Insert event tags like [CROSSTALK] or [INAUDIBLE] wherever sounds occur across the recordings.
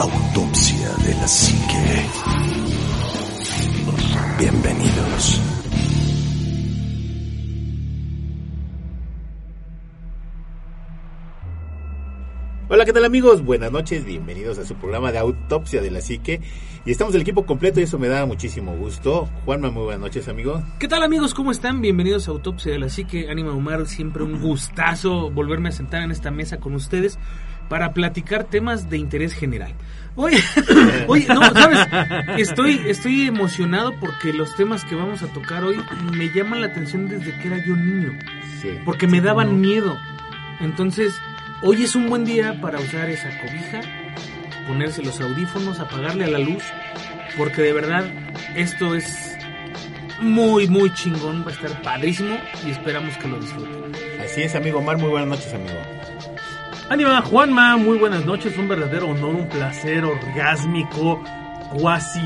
Autopsia de la Psique. Bienvenidos. Hola, ¿qué tal amigos? Buenas noches, bienvenidos a su programa de Autopsia de la Psique. Y estamos el equipo completo y eso me da muchísimo gusto. Juanma, muy buenas noches, amigo. ¿Qué tal amigos? ¿Cómo están? Bienvenidos a Autopsia de la Psique. Ánima Omar, siempre un gustazo volverme a sentar en esta mesa con ustedes para platicar temas de interés general. Oye, [LAUGHS] oye, no, sabes, estoy, estoy emocionado porque los temas que vamos a tocar hoy me llaman la atención desde que era yo niño, Sí. porque me daban miedo. Entonces, hoy es un buen día para usar esa cobija, ponerse los audífonos, apagarle a la luz, porque de verdad esto es muy, muy chingón, va a estar padrísimo y esperamos que lo disfruten. Así es, amigo Omar, muy buenas noches, amigo. Ánima Juanma, muy buenas noches, un verdadero honor, un placer orgásmico, cuasi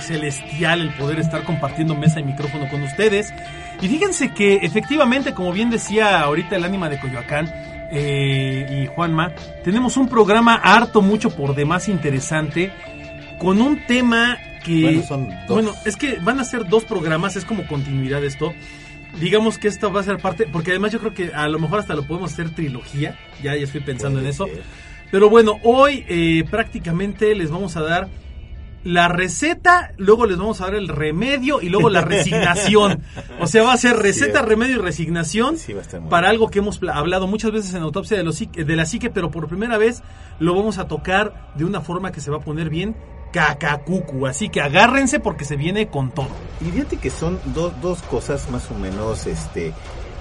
celestial el poder estar compartiendo mesa y micrófono con ustedes. Y fíjense que efectivamente, como bien decía ahorita el ánima de Coyoacán eh, y Juanma, tenemos un programa harto, mucho por demás interesante, con un tema que... Bueno, son dos. Bueno, es que van a ser dos programas, es como continuidad esto. Digamos que esto va a ser parte, porque además yo creo que a lo mejor hasta lo podemos hacer trilogía, ya, ya estoy pensando Puede en eso. Pero bueno, hoy eh, prácticamente les vamos a dar la receta, luego les vamos a dar el remedio y luego la resignación. O sea, va a ser receta, Sí. remedio y resignación Sí, para algo que hemos hablado muchas veces en autopsia de, los de la psique, pero por primera vez lo vamos a tocar de una forma que se va a poner bien cacacucu. Así que agárrense porque se viene con todo. Y fíjate que son do- dos cosas más o menos, este,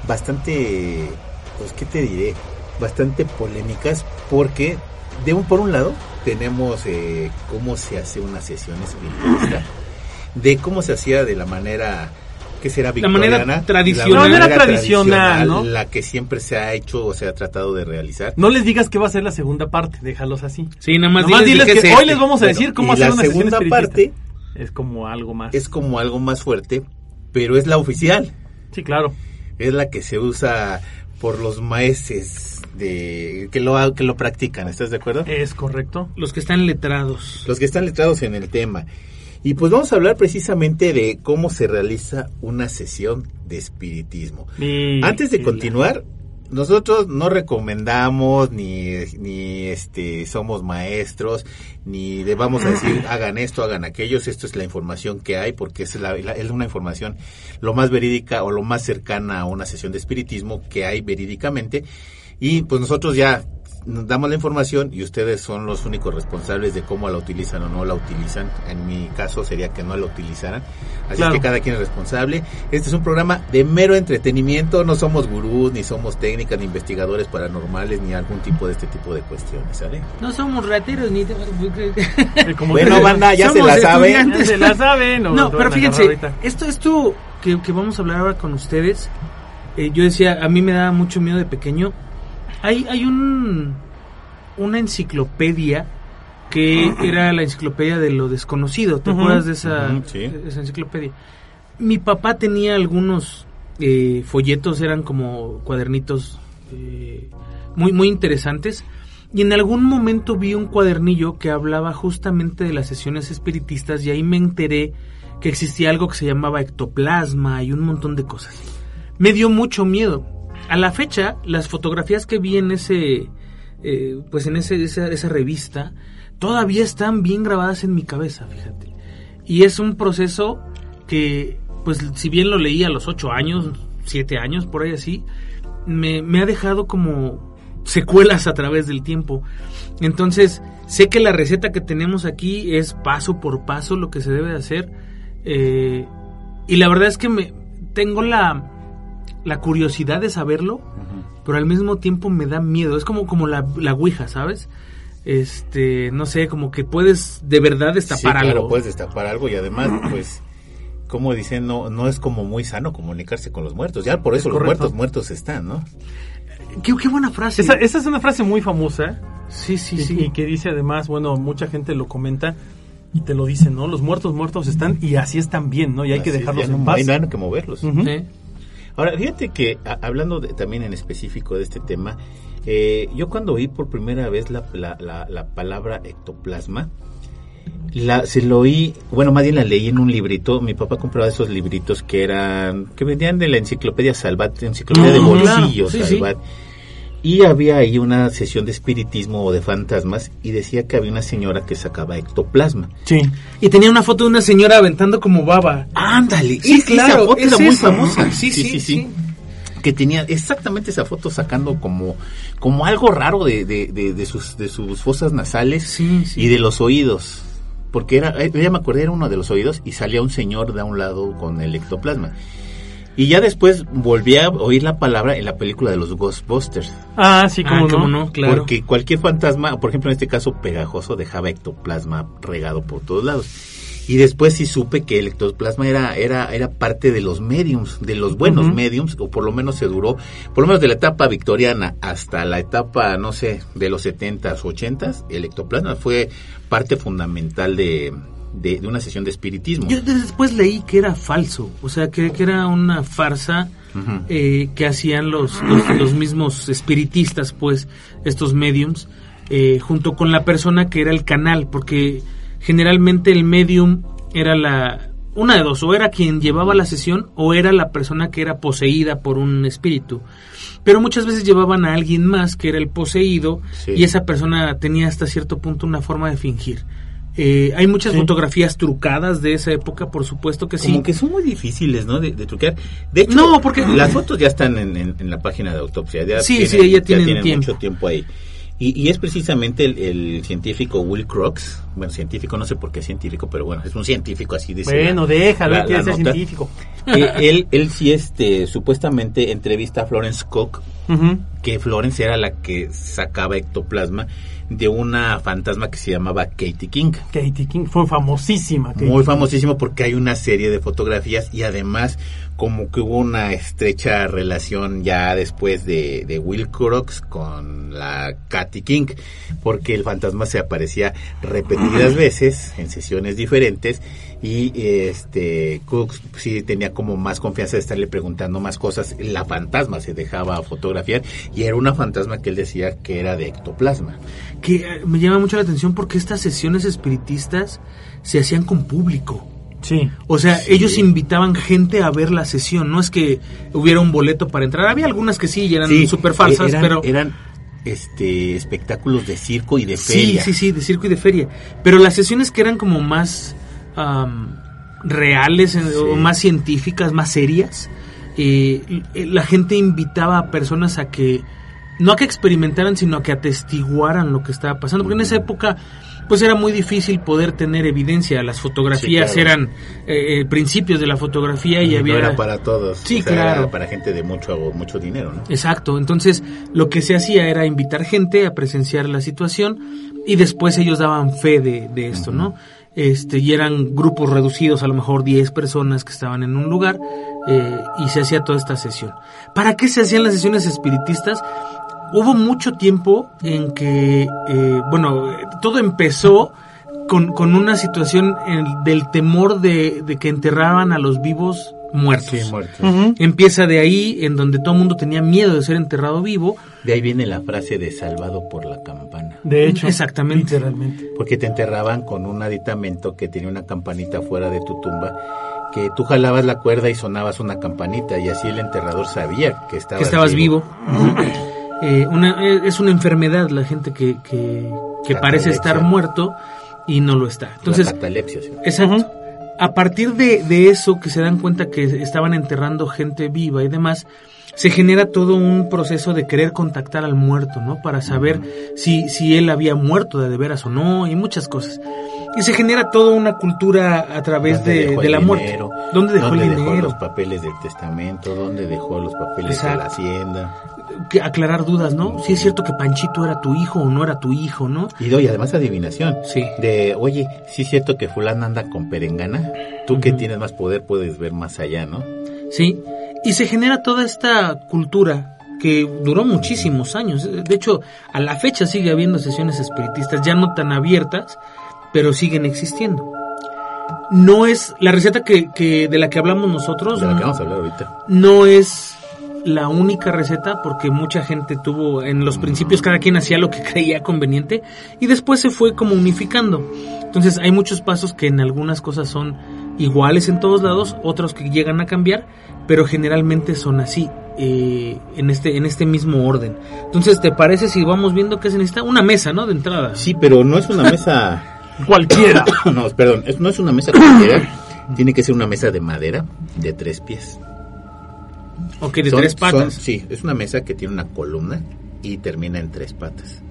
bastante, pues, ¿qué te diré? Bastante polémicas porque, de un, por un lado, tenemos eh, cómo se hace una sesión espiritista, de cómo se hacía de la manera que será La manera victoriana, tradicional. La manera tradicional, ¿no? la que siempre se ha hecho o se ha tratado de realizar. No les digas que va a ser la segunda parte, déjalos así. Sí, nada más, diles, que hoy les vamos a Bueno, decir cómo hacer la una segunda parte Es como algo más. es como algo más fuerte, pero es la oficial. Sí, claro. es la que se usa por los maestros de que lo que lo practican, ¿estás de acuerdo? Es correcto. los que están letrados. Los que están letrados en el tema. Y pues vamos a hablar precisamente de cómo se realiza una sesión de espiritismo. Mi- Antes de continuar, nosotros no recomendamos ni, ni este somos maestros ni le vamos a decir hagan esto, hagan aquello, esto es la información que hay porque es, la- la- es una información lo más verídica o lo más cercana a una sesión de espiritismo que hay verídicamente y pues nosotros ya nos damos la información y ustedes son los únicos responsables de cómo la utilizan o no la utilizan. En mi caso sería que no la utilizaran. Así Claro. es que cada quien es responsable. Este es un programa de mero entretenimiento. No somos gurús, ni somos técnicas, ni investigadores paranormales, ni algún tipo de este tipo de cuestiones, ¿sale? No somos rateros ni... Como [LAUGHS] [LAUGHS] Bueno, que- banda, ya se la sabe. estudiantes. Ya [LAUGHS] se la saben. o No, te pero fíjense, esto, esto que, que vamos a hablar ahora con ustedes, eh, yo decía, a mí me daba mucho miedo de pequeño. Hay, hay un, una enciclopedia que era la enciclopedia de lo desconocido. ¿Te acuerdas de esa, Ujú, sí. de esa enciclopedia? Mi papá tenía algunos eh, folletos, eran como cuadernitos eh, muy, muy interesantes. Y en algún momento vi un cuadernillo que hablaba justamente de las sesiones espiritistas y ahí me enteré que existía algo que se llamaba ectoplasma y un montón de cosas. Me dio mucho miedo. A la fecha, las fotografías que vi en ese, eh, pues en ese, esa, revista, todavía están bien grabadas en mi cabeza, fíjate. Y es un proceso que, pues si bien lo leí a los ocho años, siete años, por ahí así, me, me ha dejado como secuelas a través del tiempo. Entonces, sé que la receta que tenemos aquí es paso por paso lo que se debe de hacer. eh, y la verdad es que me tengo la, la curiosidad de saberlo pero al mismo tiempo me da miedo. Es como, como la, la Ouija, ¿sabes? Este, no sé, como que puedes de verdad destapar sí, claro, algo. puedes destapar algo y además, [CLEARS THROAT] pues, como dicen, no, no es como muy sano comunicarse con los muertos. Ya por eso los correcto. muertos muertos están, ¿no? Qué, qué buena frase. Esa, esa es una frase muy famosa sí, sí, y, sí. y que dice además, bueno, mucha gente lo comenta y te lo dice, ¿no? Los muertos muertos están y así están bien, ¿no? Y hay que dejarlos en no, paz. hay nada que moverlos. Sí. Ahora, fíjate que a- hablando de- también en específico de este tema, eh, yo cuando oí por primera vez la, la- la- la palabra ectoplasma, la, se lo oí, bueno, más bien la leí en un librito. Mi papá compraba esos libritos que eran, que vendían de la enciclopedia Salvat, enciclopedia de Mm, claro, bolsillo sí, sí. Salvat. Y había ahí una sesión de espiritismo o de fantasmas y decía que había una señora que sacaba ectoplasma. Sí. Y tenía una foto de una señora aventando como baba. Ándale, Sí, esa claro, foto es era muy eso. famosa. Sí, sí, sí. Que tenía exactamente esa foto sacando como, como algo raro de, de, de, de sus, de sus fosas nasales Sí, sí. y de los oídos. Porque era, eh, ya me acordé, era uno de los oídos y salía un señor de un lado con el ectoplasma. Y ya después volví a oír la palabra en la película de los Ghostbusters. Ah, sí, como Ah, no. cómo no, claro. Porque cualquier fantasma, por ejemplo en este caso pegajoso, dejaba ectoplasma regado por todos lados. Y después sí supe que el ectoplasma era, era, era parte de los mediums, de los buenos mediums, o por lo menos se duró, por lo menos de la etapa victoriana hasta la etapa, no sé, de los 70s, 80s, el ectoplasma fue parte fundamental de, de, de una sesión de espiritismo. Yo después leí que era falso, o sea, que, que era una farsa eh, que hacían los, los, los mismos espiritistas, pues, estos mediums, eh, junto con la persona que era el canal, porque generalmente el medium era la... Una de dos, o era quien llevaba la sesión o era la persona que era poseída por un espíritu. Pero muchas veces llevaban a alguien más que era el poseído Sí. y esa persona tenía hasta cierto punto una forma de fingir. Eh, hay muchas Sí. fotografías trucadas de esa época, por supuesto que sí. Como que son muy difíciles, ¿no? De, de truquear. De hecho, No, porque- las fotos ya están en, en- en la página de autopsia. Ya Sí, sí, ya tienen tiempo. mucho tiempo ahí. Y, y es precisamente el, el científico Will Crox, bueno, científico, no sé por qué es científico, pero bueno, es un científico así de Bueno, déjalo, él quiere ser científico. él, él sí, este, supuestamente entrevista a Florence Ujú. que Florence era la que sacaba ectoplasma de una fantasma que se llamaba Katie King. Katie King fue famosísima. Katie Muy King. famosísimo porque hay una serie de fotografías y además como que hubo una estrecha relación ya después de, de Will Crox con la Katy King porque el fantasma se aparecía repetidas [CLEARS THROAT] veces en sesiones diferentes y este Cooks sí tenía como más confianza de estarle preguntando más cosas la fantasma se dejaba fotografiar y era una fantasma que él decía que era de ectoplasma que eh, me llama mucho la atención porque estas sesiones espiritistas se hacían con público. Sí. O sea, Sí. ellos invitaban gente a ver la sesión, no es que hubiera un boleto para entrar. Había algunas que sí y eran Sí, súper falsas, eran, pero... eran este espectáculos de circo y de Sí, feria. sí, sí, de circo y de feria. Pero las sesiones que eran como más am, reales eh, o más científicas, más serias, eh, la gente invitaba a personas a que, no a que experimentaran, sino a que atestiguaran lo que estaba pasando. Porque en esa época, pues era muy difícil poder tener evidencia. Las fotografías Sí, claro. eran eh, eh, principios de la fotografía y no había... era para todos. Sí, o sea, claro. Era para gente de mucho mucho dinero, ¿no? Exacto, entonces lo que se hacía era invitar gente a presenciar la situación y después ellos daban fe de, de esto, ¿no? Este, y eran grupos reducidos, a lo mejor 10 personas que estaban en un lugar eh, y se hacía toda esta sesión. ¿Para qué se hacían las sesiones espiritistas? Hubo mucho tiempo en que, eh, bueno, todo empezó con, con una situación en- del temor de, de que enterraban a los vivos muertos. muertos. Ujú. Empieza de ahí, en donde todo el mundo tenía miedo de ser enterrado vivo. De ahí viene la frase de salvado por la campana. De hecho. Exactamente. Literalmente. Porque te enterraban con un aditamento que tenía una campanita fuera de tu tumba, que tú jalabas la cuerda y sonabas una campanita y así el enterrador sabía que estabas, que estabas vivo. Eh, una, eh, es una enfermedad la gente que, que, que parece estar muerto y no lo está. Entonces, ¿sí? exacto. A partir de, de eso, que se dan cuenta que estaban enterrando gente viva y demás, se genera todo un proceso de querer contactar al muerto, ¿no? Para saber si, si él había muerto de, de veras o no, y muchas cosas. Y se genera toda una cultura a través ¿Dónde de, dejó la muerte. dinero? ¿Dónde dejó ¿Dónde el dejó dinero? los papeles del testamento? ¿Dónde dejó los papeles de la hacienda? Que aclarar dudas, ¿no? Si es cierto que Panchito era tu hijo o no era tu hijo, ¿no? Y doy además adivinación. Sí. De, oye, sí es cierto que fulano anda con perengana. Tú que tienes más poder puedes ver más allá, ¿no? Sí, y se genera toda esta cultura que duró muchísimos años. De hecho, a la fecha sigue habiendo sesiones espiritistas, ya no tan abiertas, pero siguen existiendo. No es la receta que, que de la que hablamos nosotros, De la que vamos a hablar ahorita. no es la única receta porque mucha gente tuvo en los principios cada quien hacía lo que [LAUGHS] creía conveniente y después se fue como unificando. Entonces hay muchos pasos que en algunas cosas son iguales en todos lados, otros que llegan a cambiar, pero generalmente son así eh, en este en este mismo orden. Entonces, ¿te parece si vamos viendo qué se necesita? Una mesa, ¿no? De entrada. Sí, pero no es una [LAUGHS] mesa... Cualquiera. [COUGHS] no, perdón, es- no es una mesa cualquiera. Tiene que ser una mesa de madera de tres pies. Ok, de Son- tres patas. son- sí, es una mesa que tiene una columna y termina en tres patas.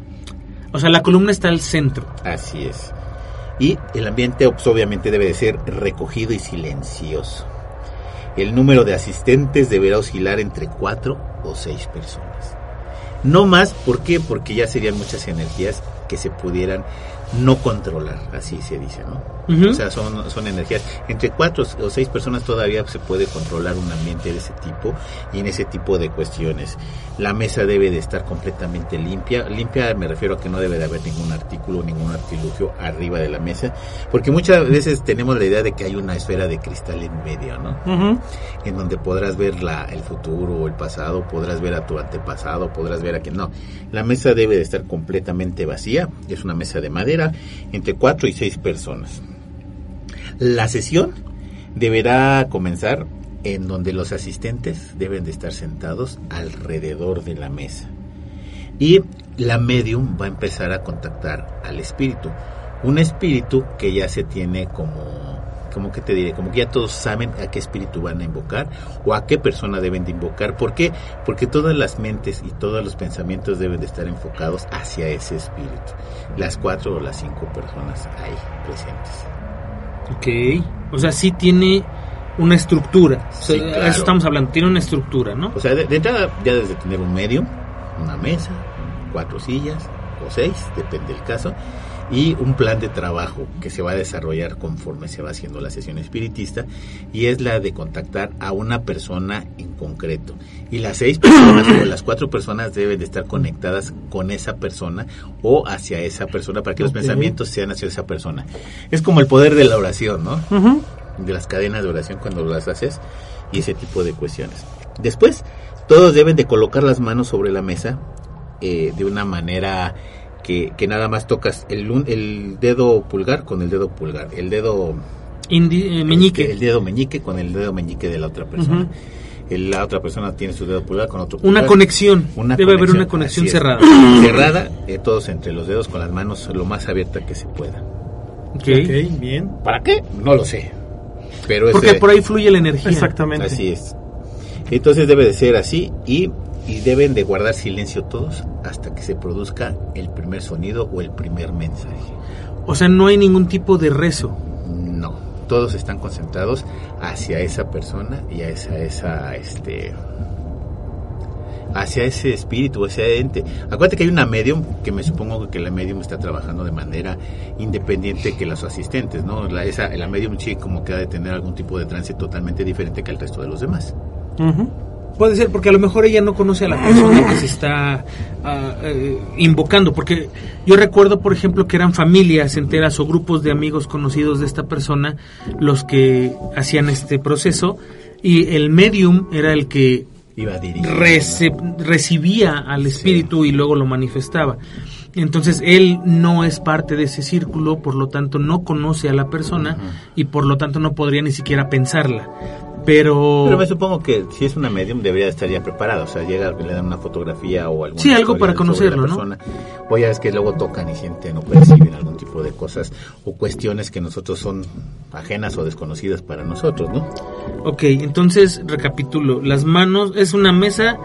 O sea, la columna está al centro. Así es. Y el ambiente pues, obviamente debe de ser recogido y silencioso. El número de asistentes deberá oscilar entre cuatro o seis personas. No más, ¿por qué? Porque ya serían muchas energías que se pudieran no controlar, así se dice, ¿no? O sea, son, son energías. Entre cuatro o seis personas todavía se puede controlar un ambiente de ese tipo y en ese tipo de cuestiones. La mesa debe de estar completamente limpia. Limpia me refiero a que no debe de haber ningún artículo, ningún artilugio arriba de la mesa, porque muchas veces tenemos la idea de que hay una esfera de cristal en medio, ¿no? Ujú. en donde podrás ver la, el futuro o el pasado, podrás ver a tu antepasado, podrás ver a quien no. La mesa debe de estar completamente vacía, es una mesa de madera, entre cuatro y seis personas. La sesión deberá comenzar en donde los asistentes deben de estar sentados alrededor de la mesa. Y la medium va a empezar a contactar al espíritu. Un espíritu que ya se tiene como, como que te diré, como que ya todos saben a qué espíritu van a invocar o a qué persona deben de invocar. ¿Por qué? Porque todas las mentes y todos los pensamientos deben de estar enfocados hacia ese espíritu. Las cuatro o las cinco personas ahí presentes. Ok. O sea, sí tiene una estructura. O sea, Sí, claro. Eso estamos hablando. Tiene una estructura, ¿no? O sea, de, de entrada ya debes de tener un medium, una mesa, cuatro sillas o seis, depende del caso, y un plan de trabajo que se va a desarrollar conforme se va haciendo la sesión espiritista y es la de contactar a una persona en concreto. Y las seis personas o las cuatro personas deben de estar conectadas con esa persona o hacia esa persona para que los pensamientos sean hacia esa persona. Es como el poder de la oración, ¿no? De las cadenas de oración cuando las haces y ese tipo de cuestiones. Después, todos deben de colocar las manos sobre la mesa eh, de una manera que, que nada más tocas el, un- el dedo pulgar con el dedo pulgar, el dedo Indi- eh, meñique. el dedo meñique con el dedo meñique de la otra persona. La otra persona tiene su dedo pulgar con otro Una pulgar. conexión. Una Debe haber una conexión cerrada. Cerrada, eh, todos entre los dedos con las manos lo más abierta que se pueda. Ok. Ok, bien. ¿Para qué? No lo sé. Pero Porque ese- por ahí fluye la energía. Exactamente. Así es. Entonces debe de ser así y, y deben de guardar silencio todos hasta que se produzca el primer sonido o el primer mensaje. O sea, no hay ningún tipo de rezo. No, todos están concentrados hacia esa persona y a esa, esa, este, hacia ese espíritu, hacia ente. Acuérdate que hay una medium que me supongo que la medium está trabajando de manera independiente que los asistentes, ¿no? La, esa, la medium sí como que ha de tener algún tipo de trance totalmente diferente que el resto de los demás. Puede ser, porque a lo mejor ella no conoce a la persona que se está eh, invocando. Porque yo recuerdo, por ejemplo, que eran familias enteras o grupos de amigos conocidos de esta persona los que hacían este proceso. Y el medium era el que Iba a dirigir. rece- recibía al espíritu y luego lo manifestaba. Entonces él no es parte de ese círculo, por lo tanto no conoce a la persona y por lo tanto no podría ni siquiera pensarla. Pero, Pero me supongo que si es una medium debería estar ya preparada, o sea, llega, le dan una fotografía o algo. Sí, algo para conocerlo, ¿no? O ya es que luego tocan y sienten o perciben algún tipo de cosas o cuestiones que nosotros son ajenas o desconocidas para nosotros, ¿no? Ok, entonces recapitulo. Las manos es una mesa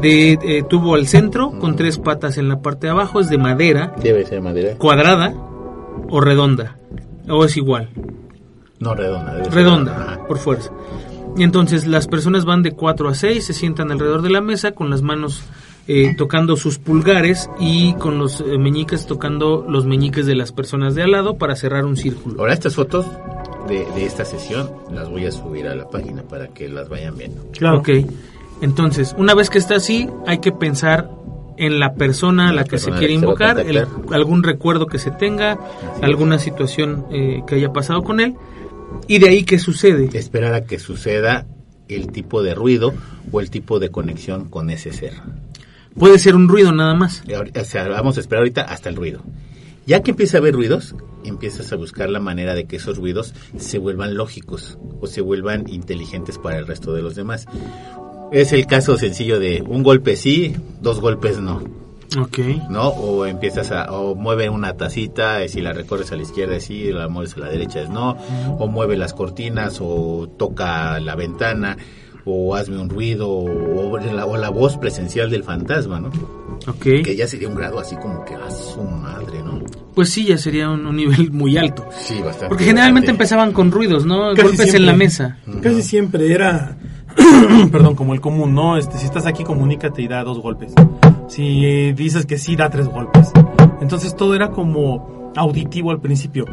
de eh, tubo al centro con tres patas en la parte de abajo, es de madera, Debe ser madera. cuadrada o redonda. ¿O es igual? No, redonda. debe ser Redonda, por fuerza. Y entonces las personas van de 4 a 6, se sientan alrededor de la mesa con las manos eh, tocando sus pulgares y con los eh, meñiques tocando los meñiques de las personas de al lado para cerrar un círculo. Ahora estas fotos de, de esta sesión las voy a subir a la página para que las vayan viendo. Claro. Ok. Entonces, una vez que está así, hay que pensar en la persona a la La que se quiere se invocar, el- algún recuerdo que se tenga, alguna situación eh, que haya pasado con él. Y de ahí, ¿qué sucede? Esperar a que suceda el tipo de ruido o el tipo de conexión con ese ser. Puede ser un ruido nada más. O sea, vamos a esperar ahorita hasta el ruido. Ya que empieza a haber ruidos, empiezas a buscar la manera de que esos ruidos se vuelvan lógicos o se vuelvan inteligentes para el resto de los demás. Es el caso sencillo de un golpe sí, dos golpes no, Ok. ¿no? O empiezas a, o mueve una tacita, y si la recorres a la izquierda es sí, la mueves a la derecha es no, o mueve las cortinas, o toca la ventana, o hazme un ruido, o, o la, o la voz presencial del fantasma, ¿no? Ok. Que ya sería un grado así como que a su madre, ¿no? Pues sí, ya sería un, un nivel muy alto. Sí, bastante. Porque generalmente bastante. empezaban con ruidos, ¿no? Casi Golpes en siempre. la mesa. Casi siempre era, [CLEARS THROAT] perdón, como el común, ¿no? Este, si estás aquí, comunícate y da dos golpes. Si dices que sí, da tres golpes. Entonces todo era como auditivo al principio.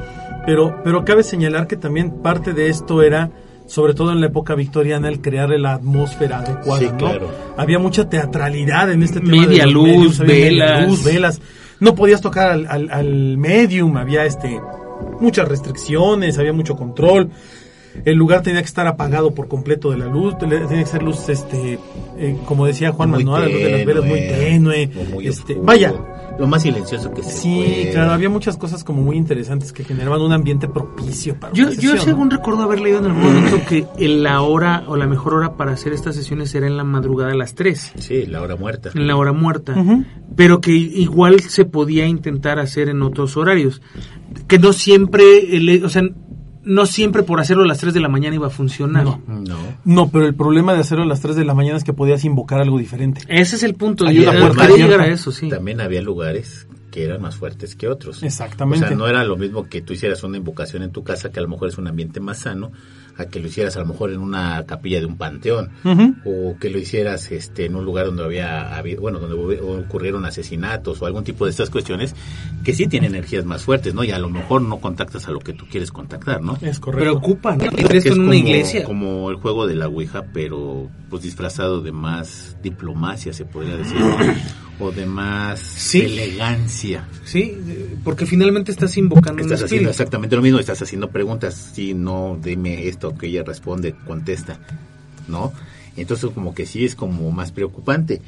Pero, pero cabe señalar que también parte de esto era, sobre todo en la época victoriana, el crear la atmósfera adecuada, Sí, ¿no? claro. Había mucha teatralidad en este tema. Media de los luz, medios, media velas. luz, velas. No podías tocar al, al, al medium, había este muchas restricciones, había mucho control. El lugar tenía que estar apagado por completo de la luz, tenía que ser luz, este, eh, como decía Juan Muy Manuel, la luz de las velas muy tenue. muy este, oscuro, vaya, Lo más silencioso que se sí, puede. claro, había muchas cosas como muy interesantes que generaban un ambiente propicio para Yo, una yo sesión, según ¿no? recuerdo haber leído en algún momento que la hora o la mejor hora para hacer estas sesiones era en la madrugada a las 3, Sí, la hora muerta. en la hora muerta, pero que igual se podía intentar hacer en otros horarios, que no siempre, el- o sea, no siempre por hacerlo a las 3 de la mañana iba a funcionar. No. No. No, pero el problema de hacerlo a las 3 de la mañana es que podías invocar algo diferente. Ese es el punto, yo llegar a eso, sí. También había lugares que eran más fuertes que otros. Exactamente. O sea, no era lo mismo que tú hicieras una invocación en tu casa, que a lo mejor es un ambiente más sano, a que lo hicieras a lo mejor en una capilla de un panteón, o que lo hicieras este, en un lugar donde había, habido- bueno, donde ocurrieron asesinatos o algún tipo de estas cuestiones, que sí tienen energías más fuertes, ¿no? Y a lo mejor no contactas a lo que tú quieres contactar, ¿no? Es correcto. Preocupa, ¿no? Es en una como, iglesia. como el juego de la Ouija, pero pues disfrazado de más diplomacia, se podría decir, o de más Sí. elegancia. Sí, porque finalmente estás invocando un Estás haciendo exactamente lo mismo, estás haciendo preguntas, sí, no, dime esto, que ella responde, contesta, ¿no? Entonces como que sí es como más preocupante.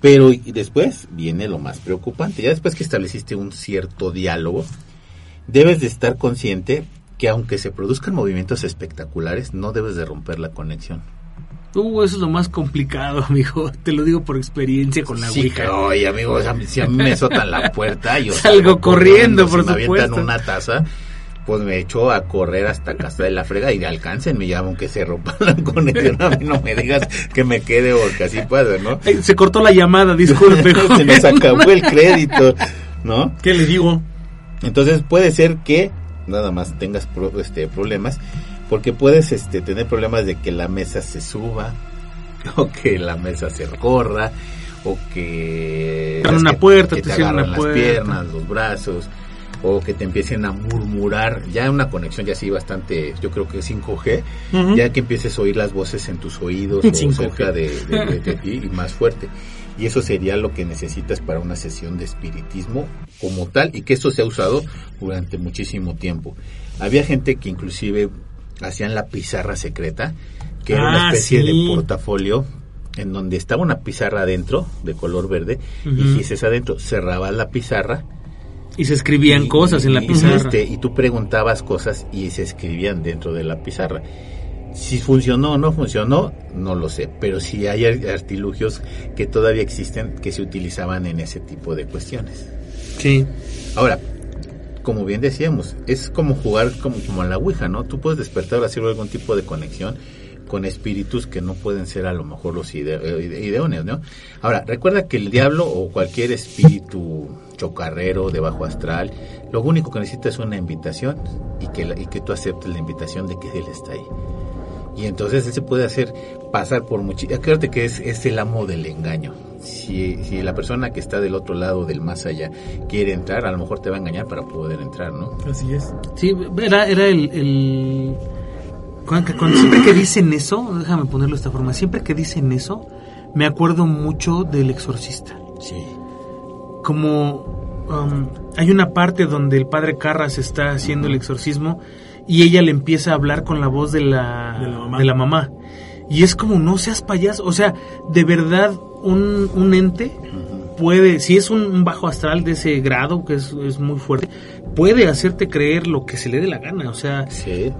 Pero y después viene lo más preocupante, ya después que estableciste un cierto diálogo, debes de estar consciente que aunque se produzcan movimientos espectaculares, no debes de romper la conexión. Uh, eso es lo más complicado, [LAUGHS] amigo. Te lo digo por experiencia con la Sí, Ouija. oye, amigo, si a mí me azotan la puerta, yo Salgo corriendo, por si me avientan supuesto. una taza, pues me echo a correr hasta casa de la frega y alcancen, me llaman que se rompa [LAUGHS] la conexión. A mí no me digas que me quede porque así pasa, ¿no? Ay, se cortó la llamada, [LAUGHS] disculpe. se nos acabó el crédito, ¿no? ¿Qué le digo? Entonces puede ser que nada más tengas pro- este, problemas, porque puedes este, tener problemas de que la mesa se suba, [LAUGHS] o que la mesa se corra, o que... Es una que- puerta, que te te agarran las puerta. piernas, los brazos, o que te empiecen a murmurar, ya una conexión ya así bastante, yo creo que 5G, Ujú. ya que empieces a oír las voces en tus oídos o 5G. cerca de, de- de- de [LAUGHS] ti y más fuerte. Y eso sería lo que necesitas para una sesión de espiritismo como tal y que esto se ha usado durante muchísimo tiempo. Había gente que inclusive hacían la pizarra secreta, que era una Ah, especie sí. de portafolio en donde estaba una pizarra adentro de color verde y Ujú. si dices adentro cerrabas la pizarra Y se escribían y- cosas en la y- pizarra. este, y tú preguntabas cosas y se escribían dentro de la pizarra. Si funcionó o no funcionó, no lo sé, pero sí hay ar- artilugios que todavía existen que se utilizaban en ese tipo de cuestiones. Sí. Ahora, como bien decíamos, es como jugar como, como a la Ouija, ¿no? Tú puedes despertar hacer algún tipo de conexión, con espíritus que no pueden ser a lo mejor los ide- ideones, ¿no? Ahora, recuerda que el diablo o cualquier espíritu chocarrero de bajo astral, lo único que necesita es una invitación y que, y que tú aceptes la invitación de que él está ahí. Y entonces él se puede hacer pasar por mucho. Acuérdate que es, es el amo del engaño. Si, si la persona que está del otro lado del más allá quiere entrar, a lo mejor te va a engañar para poder entrar, ¿no? Así es. Sí, era, era el... el- Cuando, cuando- siempre que dicen eso, déjame ponerlo de esta forma, siempre que dicen eso, me acuerdo mucho del exorcista. Sí. como um, hay una parte donde el padre Carras está haciendo el exorcismo y ella le empieza a hablar con la voz de la, De la mamá. de la mamá. Y es como, no seas payaso. O sea, de verdad, un, un ente puede, si es un, un bajo astral de ese grado, que es, es muy fuerte, puede hacerte creer lo que se le dé la gana. O sea, Sí.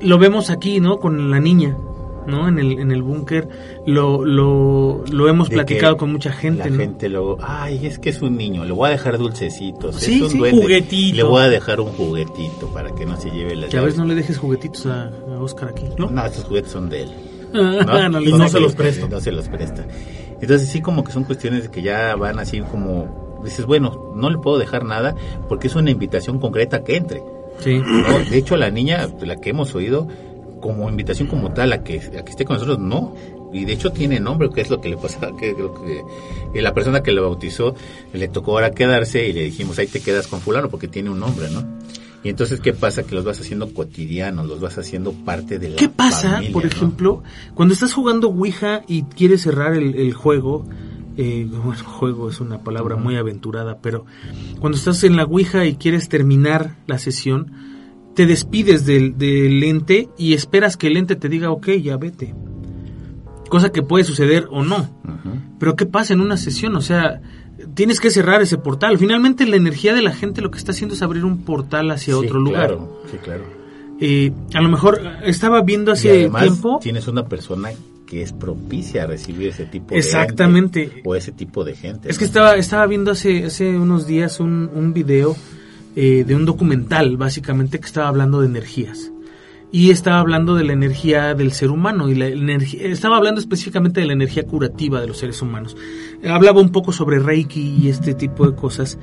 lo vemos aquí, ¿no? Con la niña, ¿no? En el, en el búnker. Lo, lo, lo hemos De platicado que con mucha gente, La ¿no? gente luego, ay, es que es un niño, le voy a dejar dulcecitos. Sí, es un sí, duende, juguetito. Le voy a dejar un juguetito para que no se lleve la Ya ves, no le dejes juguetitos a, a Oscar aquí, ¿no? No, estos juguetes son de él. [LAUGHS] No, y no se que- los presta. No se los presta. Entonces sí como que son cuestiones que ya van así como... Dices, bueno, no le puedo dejar nada porque es una invitación concreta a que entre. Sí. ¿no? De hecho, la niña, la que hemos oído, como invitación como tal, a que, a que esté con nosotros, no. Y de hecho tiene nombre, que es lo que le pasaba, que, que, que la persona que lo bautizó le tocó ahora quedarse y le dijimos, ahí te quedas con fulano porque tiene un nombre, ¿no? Y entonces, ¿qué pasa? Que los vas haciendo cotidianos, los vas haciendo parte de la ¿Qué pasa, familia, por ¿no? ejemplo, cuando estás jugando Ouija y quieres cerrar el, el juego? eh, bueno, [LAUGHS] juego es una palabra muy aventurada, pero cuando estás en la Ouija y quieres terminar la sesión, te despides del, del ente y esperas que el ente te diga, ok, ya vete. Cosa que puede suceder o no. Pero ¿qué pasa en una sesión? O sea, tienes que cerrar ese portal. Finalmente la energía de la gente lo que está haciendo es abrir un portal hacia Sí, otro lugar. Claro, sí, claro. Eh, a lo mejor estaba viendo hace además tiempo... tienes una persona que es propicia a recibir ese tipo Exactamente. de ente o ese tipo de gente. Es que estaba, estaba viendo hace, hace unos días un, un video eh, de un documental, básicamente, que estaba hablando de energías. Y estaba hablando de la energía del ser humano. y la energía, Estaba hablando específicamente de la energía curativa de los seres humanos. Hablaba un poco sobre Reiki y este tipo de cosas.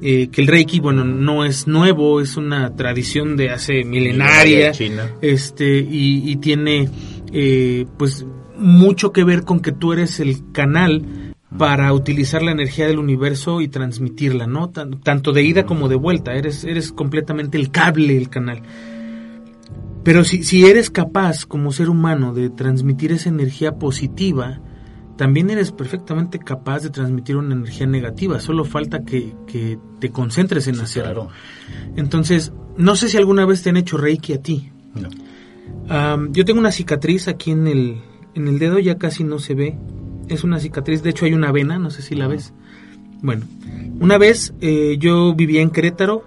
eh, que el Reiki, bueno, no es nuevo, es una tradición de hace milenaria. China. Este, y, y tiene, eh, pues, mucho que ver con que tú eres el canal para utilizar la energía del universo y transmitirla, ¿no? Tan- tanto de ida como de vuelta. Eres, eres completamente el cable, el canal. Pero si, si eres capaz como ser humano de transmitir esa energía positiva, también eres perfectamente capaz de transmitir una energía negativa. Solo falta que, que te concentres en hacerlo. Claro. Entonces, no sé si alguna vez te han hecho Reiki a ti. No. Yo tengo una cicatriz aquí en el, en el dedo, ya casi no se ve. Es una cicatriz, de hecho hay una vena, no sé si la ves. Bueno, una vez eh, yo vivía en Querétaro.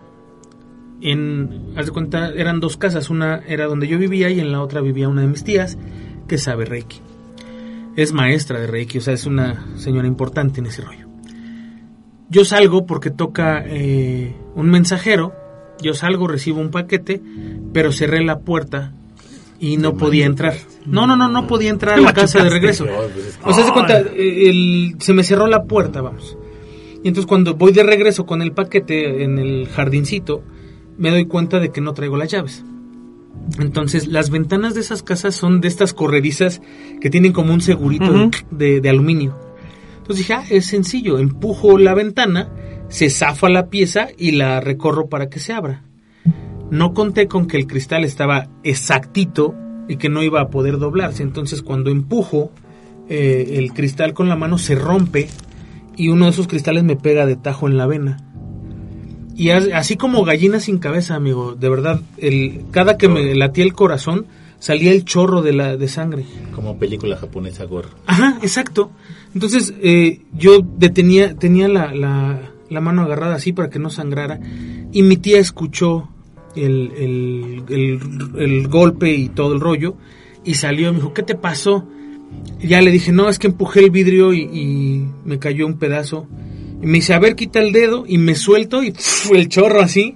En, haz de cuenta, eran dos casas. Una era donde yo vivía y en la otra vivía una de mis tías que sabe Reiki. Es maestra de Reiki, o sea, es una señora importante en ese rollo. Yo salgo porque toca eh, un mensajero. Yo salgo, recibo un paquete, pero cerré la puerta y no podía entrar. No, no, no, no podía entrar a la casa de regreso. Pues O sea, se cuenta, eh, el- se me cerró la puerta, vamos. Y entonces cuando voy de regreso con el paquete en el jardincito, me doy cuenta de que no traigo las llaves. Entonces, las ventanas de esas casas son de estas corredizas que tienen como un segurito de, de aluminio. Entonces dije, ah, es sencillo, empujo la ventana, se zafa la pieza y la recorro para que se abra. No conté con que el cristal estaba exactito y que no iba a poder doblarse. Entonces cuando empujo eh, el cristal con la mano se rompe y uno de esos cristales me pega de tajo en la vena. Y as- así como gallina sin cabeza, amigo, de verdad, el, cada que me latía el corazón salía el chorro de, la, de sangre. Como película japonesa gore. Ajá, exacto. Entonces eh, yo detenía, tenía la, la, la mano agarrada así para que no sangrara y mi tía escuchó el, el, el, golpe y todo el rollo y salió me dijo, ¿qué te pasó? Y ya le dije, no, es que empujé el vidrio y, me cayó un pedazo. Y me dice, a ver, quita el dedo y me suelto y el chorro así.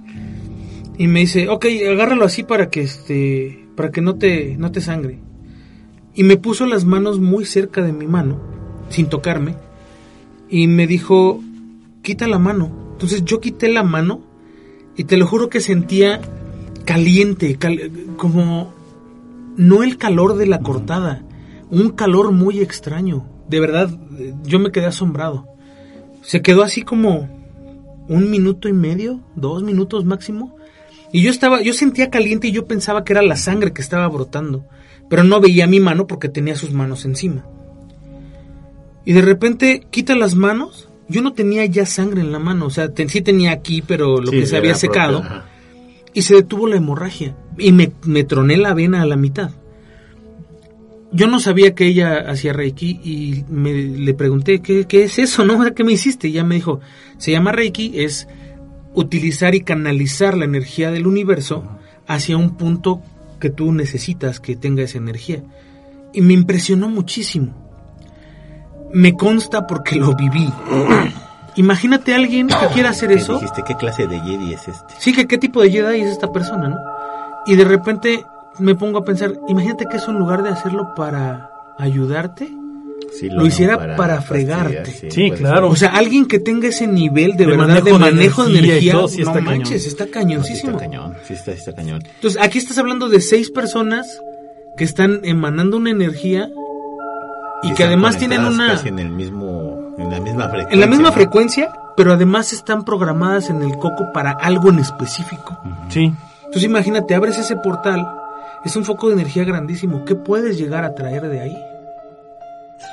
Y me dice, ok, agárralo así para que este, para que no te, no te sangre. y me puso las manos muy cerca de mi mano, sin tocarme, y me dijo, quita la mano. Entonces yo quité la mano y te lo juro que sentía caliente, cal- como no el calor de la cortada, un calor muy extraño. De verdad, yo me quedé asombrado. Se quedó así como un minuto y medio, dos minutos máximo. Y yo estaba, yo sentía caliente y yo pensaba que era la sangre que estaba brotando. Pero no veía mi mano porque tenía sus manos encima. Y de repente quita las manos. Yo no tenía ya sangre en la mano. O sea, sí tenía aquí, pero lo Sí, que se había secado. Y se detuvo la hemorragia. Y me, me troné la vena a la mitad. Yo no sabía que ella hacía Reiki y me, le pregunté, ¿qué, ¿qué es eso? ¿No? ¿Qué me hiciste? Y ella me dijo, se llama Reiki, es utilizar y canalizar la energía del universo hacia un punto que tú necesitas que tenga esa energía. Y me impresionó muchísimo. Me consta porque lo viví. Imagínate a alguien que quiera hacer ¿Qué eso. dijiste? ¿Qué clase de Jedi es este? Sí, que qué tipo de Jedi es esta persona, ¿no? Y de repente me pongo a pensar, imagínate que eso en lugar de hacerlo para ayudarte, Sí, Lo hiciera para fregarte. Sí, claro. o sea, alguien que tenga ese nivel de, De verdad manejo de manejo de energía y energía, todo, sí no está cañón. manches, está. Sí, cañoncísimo. está cañón, sí está, está cañón. Entonces, aquí estás hablando de seis personas que están emanando una energía y, que además tienen una casi en el mismo, en la misma frecuencia. en la misma ¿no? frecuencia, pero además están programadas en el coco para algo en específico. Sí. Entonces imagínate, abres ese portal, es un foco de energía grandísimo. ¿Qué puedes llegar a traer de ahí?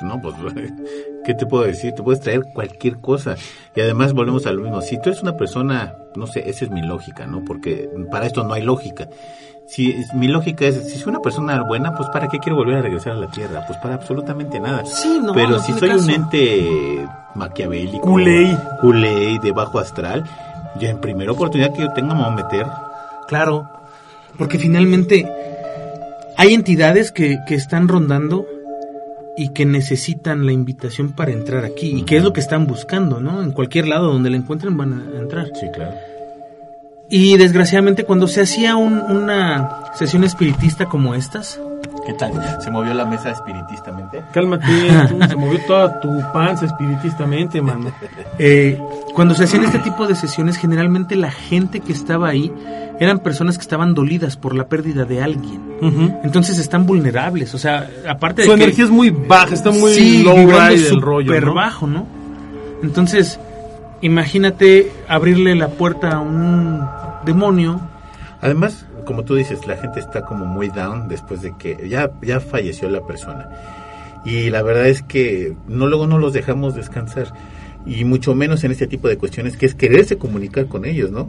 No, pues, [LAUGHS] ¿qué te puedo decir? Te puedes traer cualquier cosa. Y además volvemos a lo mismo. Si tú eres una persona, no sé, esa es mi lógica, ¿no? Porque para esto no hay lógica. Si es- mi lógica es, si soy una persona buena, pues ¿para qué quiero volver a regresar a la Tierra? Pues para absolutamente nada. Sí, no, Pero no si soy un ente maquiavélico, Culey. culey de bajo astral, ya en primera oportunidad que yo tenga me voy a meter. Claro, porque finalmente hay entidades que, que están rondando y que necesitan la invitación para entrar aquí. Y que es lo que están buscando, ¿no? En cualquier lado donde la encuentren van a entrar. Sí, claro. Y desgraciadamente cuando se hacía un- una sesión espiritista como estas, ¿Qué tal? ¿Se movió la mesa espiritistamente? Cálmate, [LAUGHS] tú, se movió toda tu panza espiritistamente, mano. [LAUGHS] eh, cuando se hacían este tipo de sesiones, generalmente la gente que estaba ahí eran personas que estaban dolidas por la pérdida de alguien. Entonces están vulnerables, o sea, aparte Su de que... energía es muy baja, está muy Sí, low rollo, súper ¿no? bajo, ¿no? Entonces, imagínate abrirle la puerta a un demonio. Además, como tú dices, la gente está como muy down después de que ya, ya falleció la persona. Y la verdad es que no luego no los dejamos descansar. Y mucho menos en este tipo de cuestiones que es quererse comunicar con ellos, ¿no?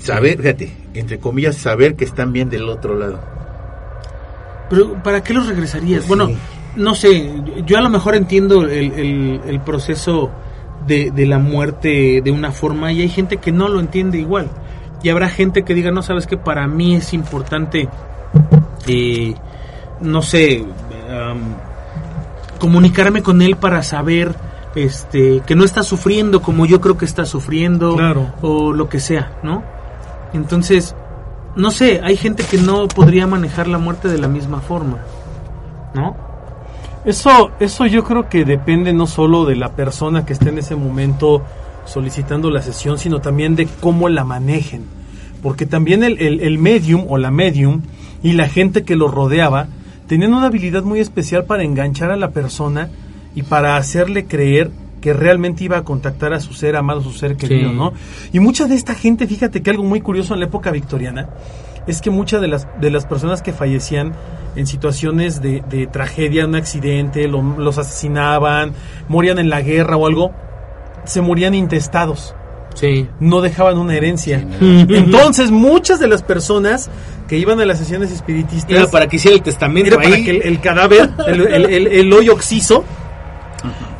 Saber, fíjate, entre comillas, saber que están bien del otro lado. Pero ¿para qué los regresarías? Pues bueno, sí. no sé, yo a lo mejor entiendo el, el- el proceso de, de la muerte de una forma y hay gente que no lo entiende igual. Y habrá gente que diga, no, sabes que para mí es importante, eh, no sé, am, comunicarme con él para saber este que no está sufriendo como yo creo que está sufriendo Claro. o lo que sea, ¿no? Entonces, no sé, hay gente que no podría manejar la muerte de la misma forma, ¿no? Eso, eso yo creo que depende no solo de la persona que esté en ese momento solicitando la sesión, sino también de cómo la manejen. Porque también el, el- el medium o la medium y la gente que lo rodeaba tenían una habilidad muy especial para enganchar a la persona y para hacerle creer que realmente iba a contactar a su ser amado, su ser querido, Sí. ¿no? Y mucha de esta gente, fíjate que algo muy curioso en la época victoriana, es que muchas de las, de las personas que fallecían en situaciones de, de tragedia, un accidente, lo- los asesinaban, morían en la guerra o algo, se morían intestados, Sí. no dejaban una herencia. Sí, [LAUGHS] Entonces, muchas de las personas que iban a las sesiones espiritistas Era para que hiciera el testamento era para ahí. que el, el cadáver, el, el, el- el hoyo oxiso,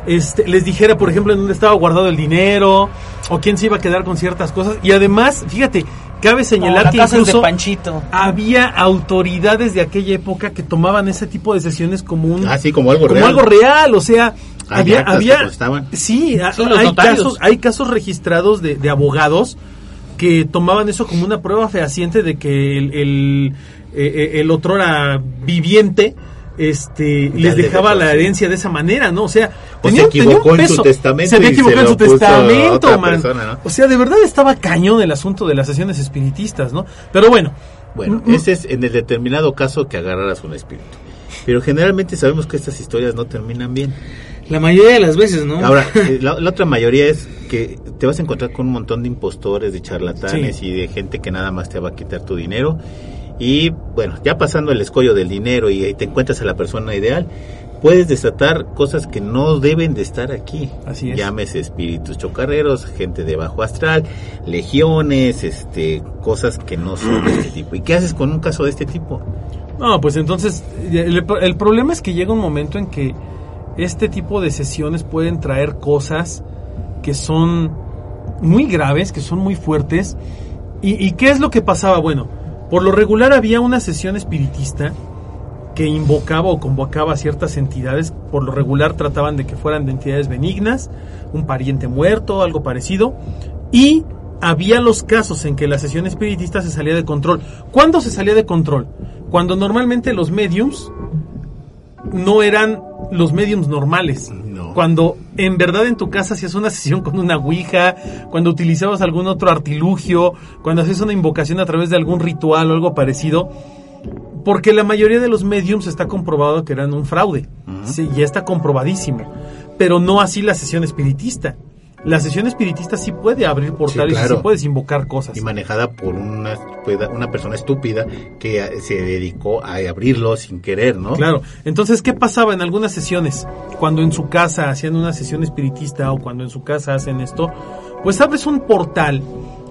este, les dijera, por ejemplo, en dónde estaba guardado el dinero, o quién se iba a quedar con ciertas cosas. Y además, fíjate, cabe señalar que incluso Panchito. había autoridades de aquella época que tomaban ese tipo de sesiones como un Así como algo como real. algo real, o sea, había había sí, Son hay notarios. casos hay casos registrados de, de abogados que tomaban eso como una prueba fehaciente de que el el, eh, eh, el otro era viviente este les dejaba la herencia de esa manera, ¿no? O sea, O tenía, se un- tenía un equivocó en su peso. testamento Se había y se equivocado en su testamento, man. persona, ¿no? O sea, de verdad estaba cañón el asunto de las sesiones espiritistas, ¿no? Pero bueno, Bueno, Mm, mm. ese es en el determinado caso que agarraras un espíritu. Pero generalmente sabemos que estas historias no terminan bien. La mayoría de las veces, ¿no? Ahora, [LAUGHS] eh, la, la otra mayoría es que te vas a encontrar con un montón de impostores, de charlatanes Sí. y de gente que nada más te va a quitar tu dinero. Y bueno, ya pasando el escollo del dinero y ahí te encuentras a la persona ideal, puedes desatar cosas que no deben de estar aquí. Así es. Llámese espíritus chocarreros, gente de bajo astral, legiones, este, cosas que no son de este tipo. ¿Y qué haces con un caso de este tipo? No, pues entonces el, el problema es que llega un momento en que este tipo de sesiones pueden traer cosas que son muy graves, que son muy fuertes. ¿Y, y qué es lo que pasaba? Bueno, por lo regular había una sesión espiritista que invocaba o convocaba a ciertas entidades, por lo regular trataban de que fueran de entidades benignas, un pariente muerto, algo parecido, y había los casos en que la sesión espiritista se salía de control. ¿Cuándo se salía de control? Cuando normalmente los mediums no eran los mediums normales. Cuando en verdad en tu casa hacías una sesión con una ouija, cuando utilizabas algún otro artilugio, cuando hacías una invocación a través de algún ritual o algo parecido, porque la mayoría de los mediums está comprobado que eran un fraude. Sí, ya está comprobadísimo. Pero no así la sesión espiritista. La sesión espiritista sí puede abrir portales y claro. sí puedes invocar cosas. y manejada por una, una persona estúpida que eh, se dedicó a abrirlo sin querer, ¿no? Claro. Entonces, ¿qué pasaba en algunas sesiones? Cuando en su casa hacían una sesión espiritista o cuando en su casa hacen esto, pues abres un portal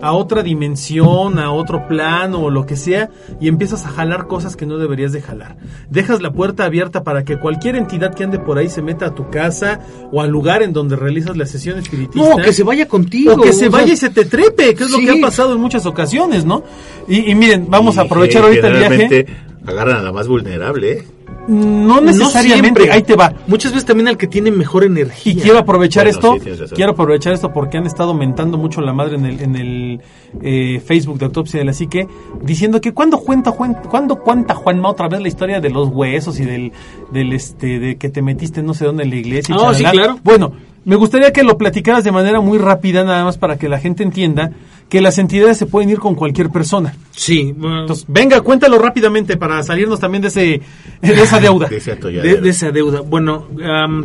a otra dimensión, a otro plano o lo que sea y empiezas a jalar cosas que no deberías de jalar. Dejas la puerta abierta para que cualquier entidad que ande por ahí se meta a tu casa o al lugar en donde realizas la sesión espiritista. No, que se vaya contigo. O que se o sea, vaya y se te trepe, que es lo que ha pasado en muchas ocasiones, ¿no? Y, y miren, vamos a aprovechar ahorita el viaje. generalmente Agarran a la más vulnerable, ¿eh? No necesariamente, ahí te va. Muchas veces también al que tiene mejor energía. Y quiero aprovechar Bueno, esto, sí, quiero aprovechar esto porque han estado mentando mucho la madre en el, en el eh, Facebook de Autopsia de la Psique, diciendo que cuando cuenta Juan, cuando cuenta Juanma otra vez la historia de los huesos y del, del este, de que te metiste no sé dónde en la iglesia. y Ah, sí, claro. Bueno, me gustaría que lo platicaras de manera muy rápida, nada más para que la gente entienda que las entidades se pueden ir con cualquier persona. Sí, bueno, Entonces, venga, cuéntalo rápidamente para salirnos también de ese, de esa [LAUGHS] deuda. De ese de, de esa deuda. Bueno,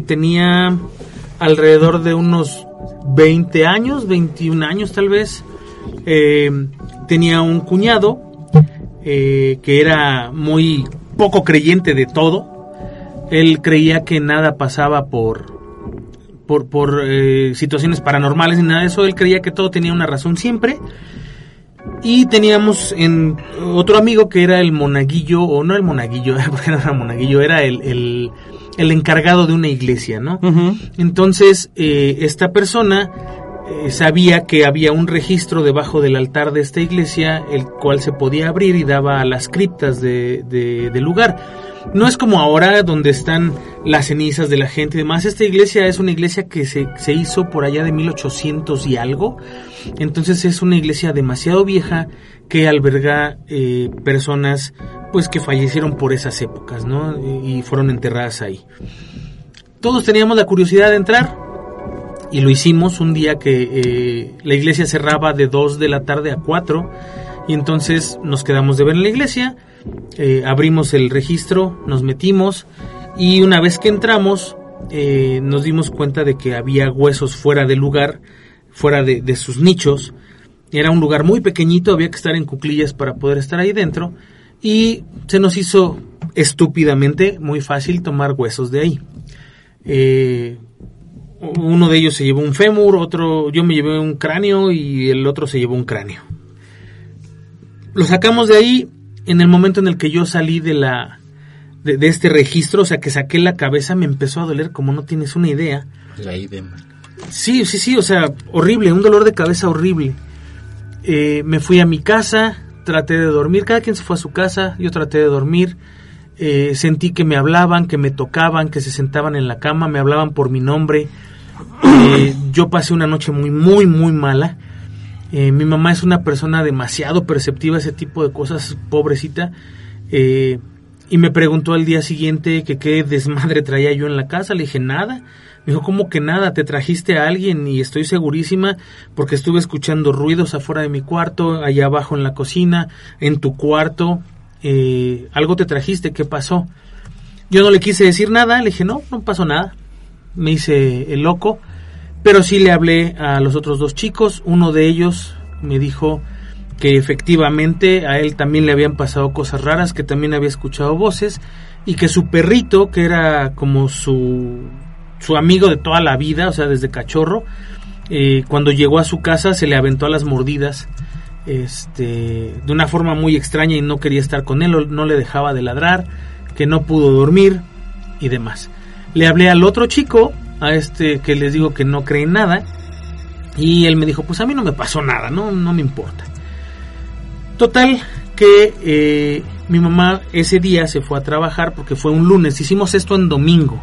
tenía alrededor de unos 20 años, 21 años tal vez. Eh, tenía un cuñado eh, que era muy poco creyente de todo. Él creía que nada pasaba por por, por eh, situaciones paranormales ni nada de eso. Él creía que todo tenía una razón siempre. Y teníamos en otro amigo que era el monaguillo, o no el monaguillo, [LAUGHS] porque no era monaguillo, era el, el, el encargado de una iglesia, ¿no? Entonces, eh, esta persona eh, sabía que había un registro debajo del altar de esta iglesia, el cual se podía abrir y daba a las criptas de, de- del lugar. No es como ahora donde están las cenizas de la gente y demás. Esta iglesia es una iglesia que se, se hizo por allá de 1800 y algo. Entonces es una iglesia demasiado vieja que alberga eh, personas pues que fallecieron por esas épocas, ¿no? Y fueron enterradas ahí. Todos teníamos la curiosidad de entrar y lo hicimos un día que eh, la iglesia cerraba de 2 de la tarde a 4 y entonces nos quedamos de ver en la iglesia, eh, abrimos el registro, nos metimos y una vez que entramos eh, nos dimos cuenta de que había huesos fuera del lugar, fuera de, de sus nichos. Era un lugar muy pequeñito, había que estar en cuclillas para poder estar ahí dentro y se nos hizo estúpidamente muy fácil tomar huesos de ahí. Eh, uno de ellos se llevó un fémur, otro yo me llevé un cráneo y el otro se llevó un cráneo. Lo sacamos de ahí en el momento en el que yo salí de la de, de este registro, o sea que saqué la cabeza, me empezó a doler como no tienes una idea. La idem. Sí, sí, sí, o sea, horrible, un dolor de cabeza horrible. Eh, me fui a mi casa, traté de dormir, cada quien se fue a su casa, yo traté de dormir. Eh, sentí que me hablaban, que me tocaban, que se sentaban en la cama, me hablaban por mi nombre. Eh, yo pasé una noche muy, muy, muy mala. Eh, mi mamá es una persona demasiado perceptiva a ese tipo de cosas, pobrecita. Eh, y me preguntó al día siguiente que qué desmadre traía yo en la casa. Le dije, nada. Me dijo, ¿cómo que nada? Te trajiste a alguien y estoy segurísima porque estuve escuchando ruidos afuera de mi cuarto, allá abajo en la cocina, en tu cuarto. Eh, algo te trajiste, ¿qué pasó? Yo no le quise decir nada, le dije, no, no pasó nada. Me hice el loco, pero sí le hablé a los otros dos chicos. Uno de ellos me dijo que efectivamente a él también le habían pasado cosas raras, que también había escuchado voces y que su perrito, que era como su, su amigo de toda la vida, o sea, desde cachorro, eh, cuando llegó a su casa se le aventó a las mordidas este, de una forma muy extraña y no quería estar con él, no le dejaba de ladrar, que no pudo dormir y demás. Le hablé al otro chico, a este que les digo que no cree en nada, y él me dijo, pues a mí no me pasó nada, no, no me importa. Total, que eh, mi mamá ese día se fue a trabajar porque fue un lunes, hicimos esto en domingo.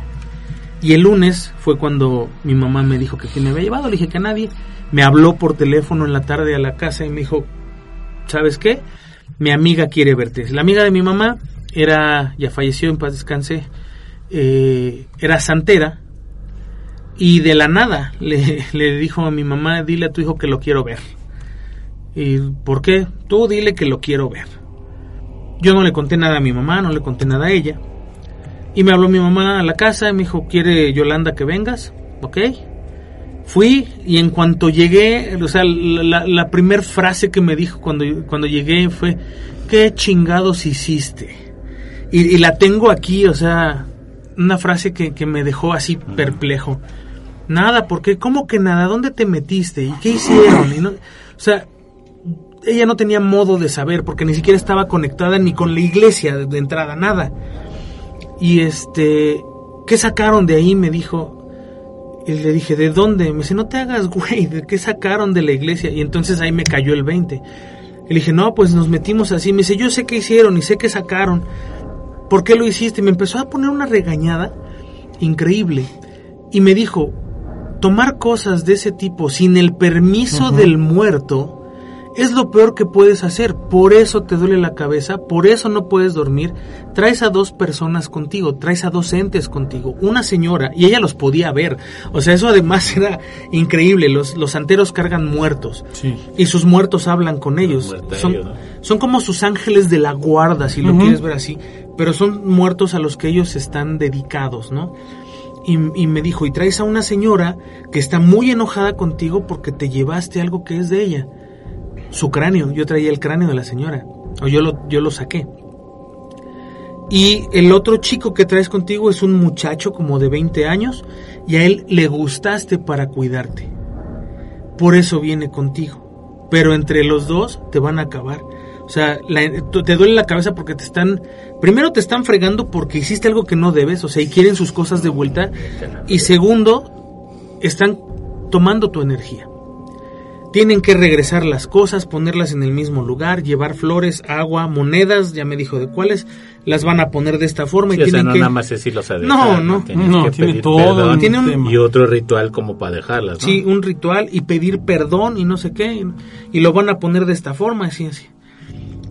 Y el lunes fue cuando mi mamá me dijo que quién me había llevado, le dije que a nadie. Me habló por teléfono en la tarde a la casa y me dijo, ¿sabes qué? Mi amiga quiere verte. La amiga de mi mamá era, ya falleció en paz descanse, eh, era santera. Y de la nada [LAUGHS] le, le dijo a mi mamá, dile a tu hijo que lo quiero ver. ¿Y por qué? Tú dile que lo quiero ver. Yo no le conté nada a mi mamá, no le conté nada a ella. Y me habló mi mamá a la casa y me dijo, ¿quiere Yolanda que vengas? Ok. Fui y en cuanto llegué, o sea, la, la primera frase que me dijo cuando, cuando llegué fue, ¿qué chingados hiciste? Y, y la tengo aquí, o sea, una frase que, que me dejó así perplejo. Nada, porque ¿cómo que nada? ¿Dónde te metiste? ¿Y qué hicieron? Y no, o sea, ella no tenía modo de saber porque ni siquiera estaba conectada ni con la iglesia de entrada, nada. Y este, ¿qué sacaron de ahí? Me dijo. Y le dije, ¿de dónde? Me dice, no te hagas, güey, ¿de qué sacaron de la iglesia? Y entonces ahí me cayó el 20. Y le dije, no, pues nos metimos así. Me dice, yo sé qué hicieron y sé qué sacaron. ¿Por qué lo hiciste? Y me empezó a poner una regañada increíble. Y me dijo, tomar cosas de ese tipo sin el permiso del muerto es lo peor que puedes hacer. Por eso te duele la cabeza, por eso no puedes dormir. Traes a dos personas contigo, traes a dos entes contigo, una señora, y ella los podía ver. O sea, eso además era increíble. Los, los santeros cargan muertos. Sí. Y sus muertos hablan con ellos. Son, ¿no? son como sus ángeles de la guarda, si lo quieres ver así. Pero son muertos a los que ellos están dedicados, ¿no? Y, me dijo, y traes a una señora que está muy enojada contigo porque te llevaste algo que es de ella su cráneo. Yo traía el cráneo de la señora. O yo lo, yo lo saqué. Y el otro chico que traes contigo es un muchacho como de 20 años y a él le gustaste para cuidarte. Por eso viene contigo. Pero entre los dos te van a acabar. O sea, la- te duele la cabeza porque te están... Primero te están fregando porque hiciste algo que no debes, o sea, y quieren sus cosas de vuelta. Y segundo, están tomando tu energía. Tienen que regresar las cosas, ponerlas en el mismo lugar, llevar flores, agua, monedas, ya me dijo de cuáles, las van a poner de esta forma Sí, y o sea, tienen no que... nada más es irlos a dejar, No, no. No, tiene todo Tiene un- y otro ritual como para dejarlas, ¿no? Sí, un ritual y pedir perdón y no sé qué. Y, y lo van a poner de esta forma, así, así.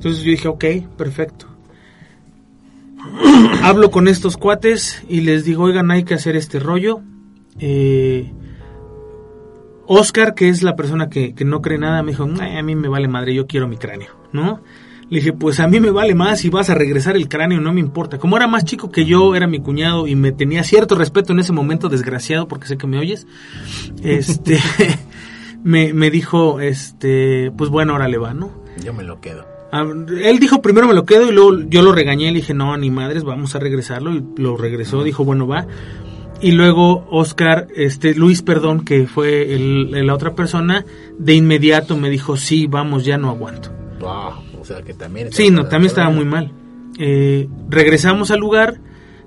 Entonces yo dije, ok, perfecto. [CLEARS THROAT] Hablo con estos cuates y les digo, oigan, hay que hacer este rollo. Eh, Oscar, que es la persona que, que no cree nada, me dijo, "Ay, a mí me vale madre, yo quiero mi cráneo, ¿no? Le dije, pues a mí me vale más si vas a regresar el cráneo, no me importa. Como era más chico que yo, era mi cuñado y me tenía cierto respeto en ese momento, desgraciado, porque sé que me oyes. Este, [LAUGHS] [LAUGHS] me, me dijo, este, pues bueno, ahora le va, ¿no? Yo me lo quedo. Ah, Él dijo primero me lo quedo y luego yo lo regañé, le dije, no, ni madres, vamos a regresarlo. Y lo regresó, dijo, bueno, va. Y luego Oscar, este, Luis, perdón, que fue el- la otra persona, de inmediato me dijo, sí, vamos, ya no aguanto. Wow, o sea que también... Sí, no, también estaba muy mal. Eh, regresamos al lugar,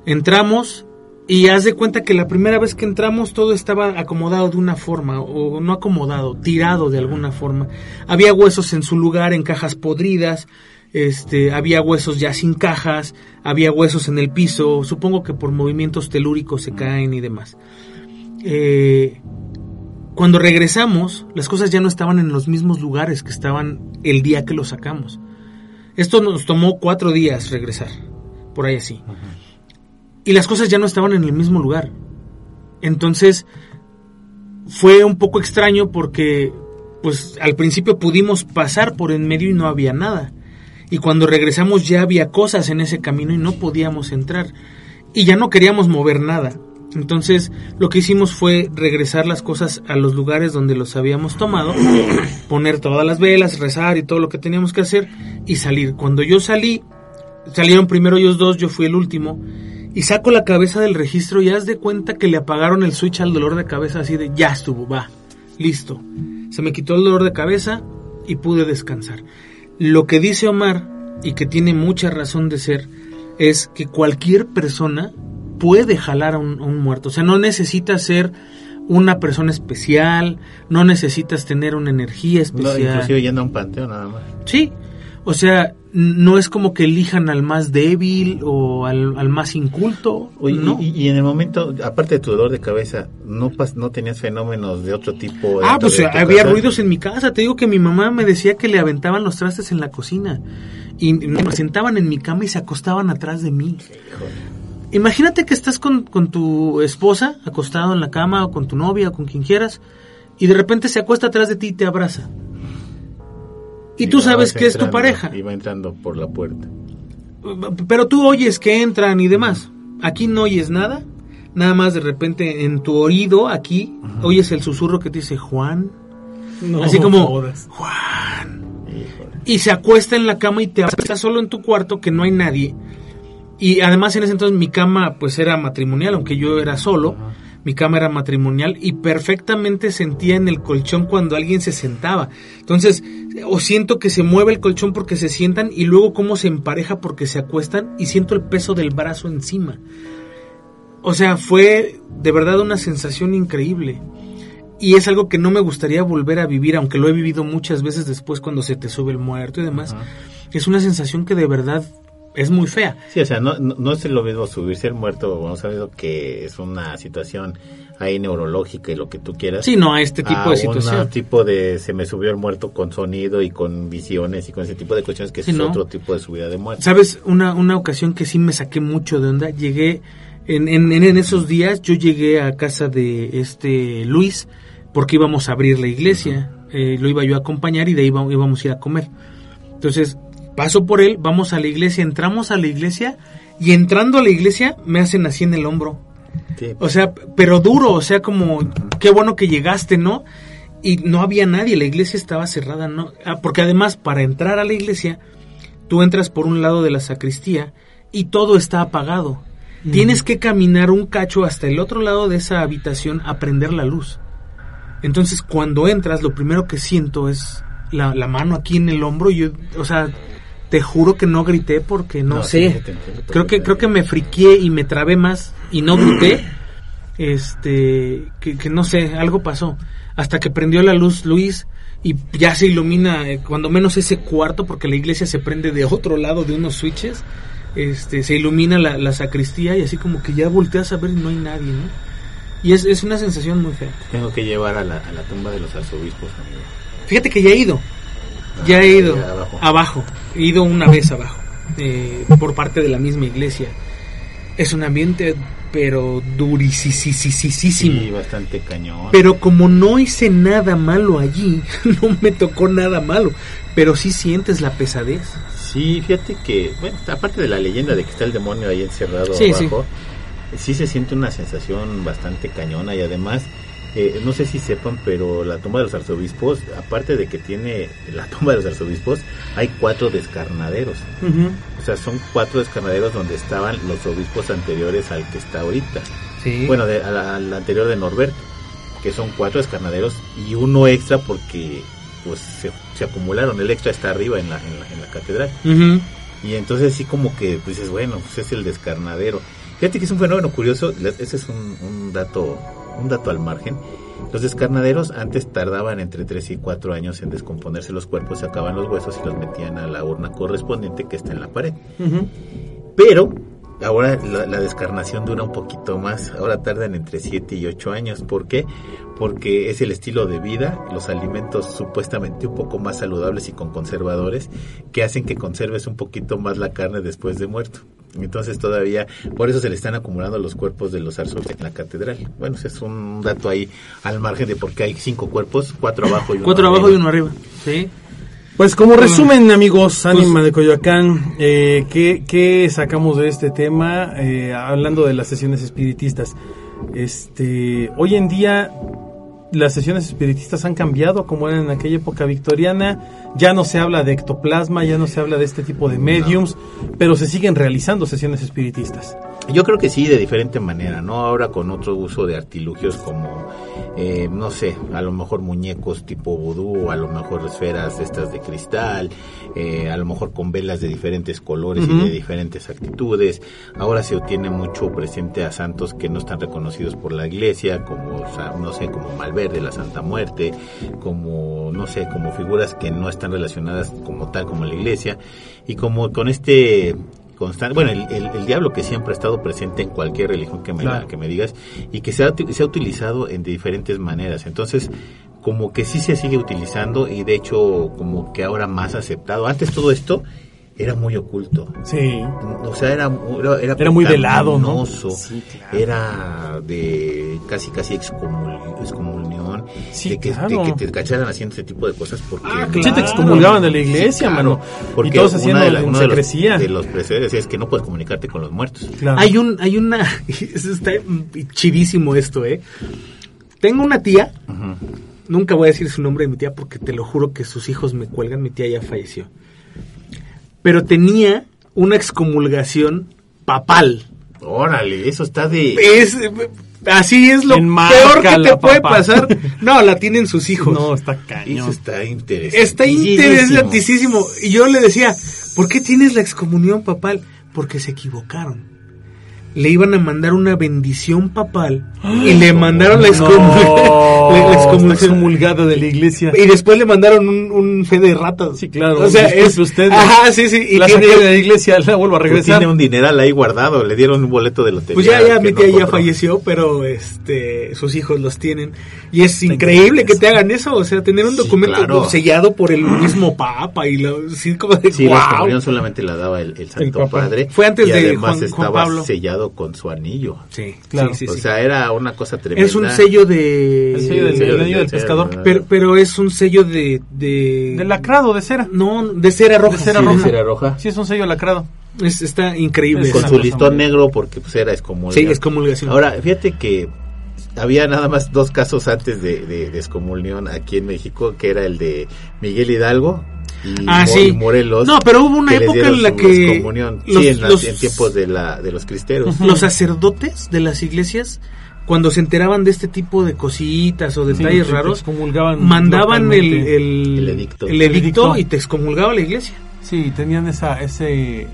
entramos y haz de cuenta que la primera vez que entramos todo estaba acomodado de una forma, o no acomodado, tirado de alguna forma. Había huesos en su lugar, en cajas podridas, este, había huesos ya sin cajas, había huesos en el piso, supongo que por movimientos telúricos se caen y demás. Eh, cuando regresamos, las cosas ya no estaban en los mismos lugares que estaban el día que lo sacamos. Esto nos tomó cuatro días regresar. por ahí así. Y las cosas ya no estaban en el mismo lugar. Entonces fue un poco extraño porque pues al principio pudimos pasar por en medio y no había nada. Y cuando regresamos ya había cosas en ese camino y no podíamos entrar. Y ya no queríamos mover nada. Entonces lo que hicimos fue regresar las cosas a los lugares donde los habíamos tomado, [CLEARS THROAT] poner todas las velas, rezar y todo lo que teníamos que hacer y salir. Cuando yo salí, salieron primero ellos dos, yo fui el último y saco la cabeza del registro y haz de cuenta que le apagaron el switch al dolor de cabeza así de ya estuvo, va, listo. Se me quitó el dolor de cabeza y pude descansar. Lo que dice Omar y que tiene mucha razón de ser es que cualquier persona puede jalar a un, a un muerto. O sea, no necesitas ser una persona especial, no necesitas tener una energía No, especial. inclusive yendo a un panteón nada más. Sí, o sea, no es como que elijan al más débil o al, al más inculto. Oye, no. y, y en el momento, aparte de tu dolor de cabeza, ¿no, pas- no tenías fenómenos de otro tipo? Ah, pues tu había casa? ruidos en mi casa. Te digo que mi mamá me decía que le aventaban los trastes en la cocina. Y me sentaban en mi cama y se acostaban atrás de mí. Imagínate que estás con, con tu esposa acostado en la cama o con tu novia o con quien quieras y de repente se acuesta atrás de ti y te abraza. Y tú sabes que es tu pareja. Y va entrando por la puerta. Pero tú oyes que entran y demás. Aquí no oyes nada. Nada más de repente en tu oído, aquí, oyes el susurro que te dice Juan. No Así como, jodas. Juan. Híjole. Y se acuesta en la cama y te abraza solo en tu cuarto que no hay nadie. Y además en ese entonces mi cama pues era matrimonial, aunque yo era solo. Mi cama era matrimonial y perfectamente sentía en el colchón cuando alguien se sentaba. Entonces, o siento que se mueve el colchón porque se sientan y luego cómo se empareja porque se acuestan y siento el peso del brazo encima. O sea, fue de verdad una sensación increíble. Y es algo que no me gustaría volver a vivir, aunque lo he vivido muchas veces después cuando se te sube el muerto y demás. Es una sensación que de verdad es muy fea. Sí, o sea, no, no, no es lo mismo subirse al muerto, vamos a ver que es una situación ahí neurológica y lo que tú quieras. Sí, no a este tipo a de situación. un tipo de se me subió el muerto con sonido y con visiones y con ese tipo de cuestiones que Sí, es ¿no? otro tipo de subida de muerte. ¿Sabes? Una, una ocasión que sí me saqué mucho de onda. Llegué, en, en, en esos días, yo llegué a casa de este Luis porque íbamos a abrir la iglesia. Eh, lo iba yo a acompañar y de ahí iba- íbamos a ir a comer. Entonces, paso por él, vamos a la iglesia, entramos a la iglesia y entrando a la iglesia me hacen así en el hombro. Sí, O sea, pero duro, o sea, como, qué bueno que llegaste, ¿no? Y no había nadie, la iglesia estaba cerrada, ¿no? Ah, porque además, para entrar a la iglesia, tú entras por un lado de la sacristía y todo está apagado. Tienes que caminar un cacho hasta el otro lado de esa habitación a prender la luz. Entonces, cuando entras, lo primero que siento es la, la mano aquí en el hombro. Y yo, o sea, te juro que no grité porque no, sé. sí, te entiendo creo que creo que me friqué y me trabé más y no grité. Este, que, que no sé, algo pasó. Hasta que prendió la luz Luis y ya se ilumina, eh, cuando menos ese cuarto, porque la iglesia se prende de otro lado de unos switches. Este, se ilumina la, la sacristía y así como que ya volteas a ver y no hay nadie, ¿no? Y es, es una sensación muy fea. Tengo que llevar a la, a la tumba de los arzobispos, amigo. Fíjate que ya he ido. Ya he ido abajo. abajo. Ido una vez abajo. eh, por parte de la misma iglesia. Es un ambiente, pero durisísimo. Sí, bastante cañón. Pero como no hice nada malo allí, [LAUGHS] no me tocó nada malo. Pero sí sientes la pesadez. Sí, fíjate que, bueno, aparte de la leyenda de que está el demonio ahí encerrado Sí, sí. abajo, sí. se siente una sensación bastante cañona y además, eh, no sé si sepan, pero la tumba de los arzobispos, aparte de que tiene la tumba de los arzobispos, hay cuatro descarnaderos. O sea, son cuatro descarnaderos donde estaban los obispos anteriores al que está ahorita. Sí. Bueno, de- al, al anterior de Norberto, que son cuatro descarnaderos y uno extra porque pues se, se acumularon. El extra está arriba en la, en la, en la catedral. Y entonces sí como que pues dices, bueno, pues es el descarnadero. Fíjate que es un fenómeno curioso, ese es un, un dato un dato al margen. Los descarnaderos antes tardaban entre 3 y 4 años en descomponerse los cuerpos, sacaban los huesos y los metían a la urna correspondiente que está en la pared. Pero ahora la, la descarnación dura un poquito más, ahora tardan entre 7 y 8 años. ¿Por qué? Porque es el estilo de vida, los alimentos supuestamente un poco más saludables y con conservadores que hacen que conserves un poquito más la carne después de muerto. Entonces todavía, por eso se le están acumulando los cuerpos de los arzobispos en la catedral. Bueno, ese es un dato ahí al margen de por qué hay cinco cuerpos, cuatro abajo y uno Cuatro abajo y arriba. uno arriba. Sí. Pues como resumen, amigos, Ánima de Coyoacán, eh, ¿qué, qué sacamos de este tema? Eh, hablando de las sesiones espiritistas. Este, hoy en día las sesiones espiritistas han cambiado como eran en aquella época victoriana. Ya no se habla de ectoplasma, ya no se habla de este tipo de mediums, pero se siguen realizando sesiones espiritistas. Yo creo que sí, de diferente manera, ¿no? Ahora con otro uso de artilugios como, eh, no sé, a lo mejor muñecos tipo vudú, a lo mejor esferas estas de cristal, eh, a lo mejor con velas de diferentes colores y de diferentes actitudes. Ahora se obtiene mucho presente a santos que no están reconocidos por la iglesia, como, no sé, como Malverde, la Santa Muerte, como, no sé, como figuras que no están relacionadas como tal como la iglesia. Y como con este constante, bueno, el, el- el diablo que siempre ha estado presente en cualquier religión que me, Claro. que me digas y que se ha, se ha utilizado en diferentes maneras. Entonces, como que sí se sigue utilizando y de hecho como que ahora más aceptado. Antes todo esto era muy oculto. Sí. O sea, era, era, era Era muy velado, ¿no? pecaminoso, Era de casi casi excomul- excomunión. Sí, de, que, claro. de que te cacharan haciendo ese tipo de cosas porque... Ah, Sí, te excomulgaban de la iglesia, mano. Porque y todos haciendo de la- uno de los, de los precedentes es que no puedes comunicarte con los muertos. Claro. Hay un, hay una, [LAUGHS] está chidísimo esto, eh. Tengo una tía, nunca voy a decir su nombre de mi tía porque te lo juro que sus hijos me cuelgan, mi tía ya falleció. Pero tenía una excomulgación papal. Órale, eso está de... Es, así es lo peor que te puede papá. pasar. [LAUGHS] No, la tienen sus hijos. No, está Eso cañón. está interesante. Está interesantísimo. Y yo le decía, ¿por qué tienes la excomunión papal? Porque se equivocaron. Le iban a mandar una bendición papal y [GASPS] le mandaron la, No, [LAUGHS] excomulgada de la iglesia. Y después le mandaron un, un fe de ratas. Sí, claro. O sea, es usted. Ajá, sí, sí. Y la tiene- de la iglesia, la vuelvo a Pues regresar. tiene un dineral ahí guardado, le dieron un boleto de lotería. Pues ya, ya, mi no tía ya falleció, pero este, sus hijos los tienen. Y es increíble que te hagan eso, o sea, tener un Sí, documento claro. sellado por el mismo papa y lo, sí, como de, Sí, la "Guau". excomunión solamente la daba el, el Santo. Padre. Fue antes y de además Juan- Juan estaba Pablo. sellado con su anillo. Sí, Claro. sí, sí, o sí. sea, era una cosa tremenda. es un sello de... El sello del, anillo del pescador. Pero, pero es un sello de... De, De lacrado, de cera. No, de cera roja. De cera Sí, de roja. cera roja. Sí, es un sello lacrado. Es- está increíble. Es Con su listón negro porque pues era excomulgado. Sí, excomulgación. Ahora, fíjate que había nada más dos casos antes de, de, de excomunión aquí en México, que era el de Miguel Hidalgo y, Ah, sí. Morelos. No, pero hubo una que época en la que los- sí, en, las- los- en tiempos de, la, de los cristeros. los sacerdotes de las iglesias, cuando se enteraban de este tipo de cositas o detalles sí, raros, mandaban el, el, El edicto. el El edicto. y te excomulgaba la iglesia. Sí, tenían esa, ese...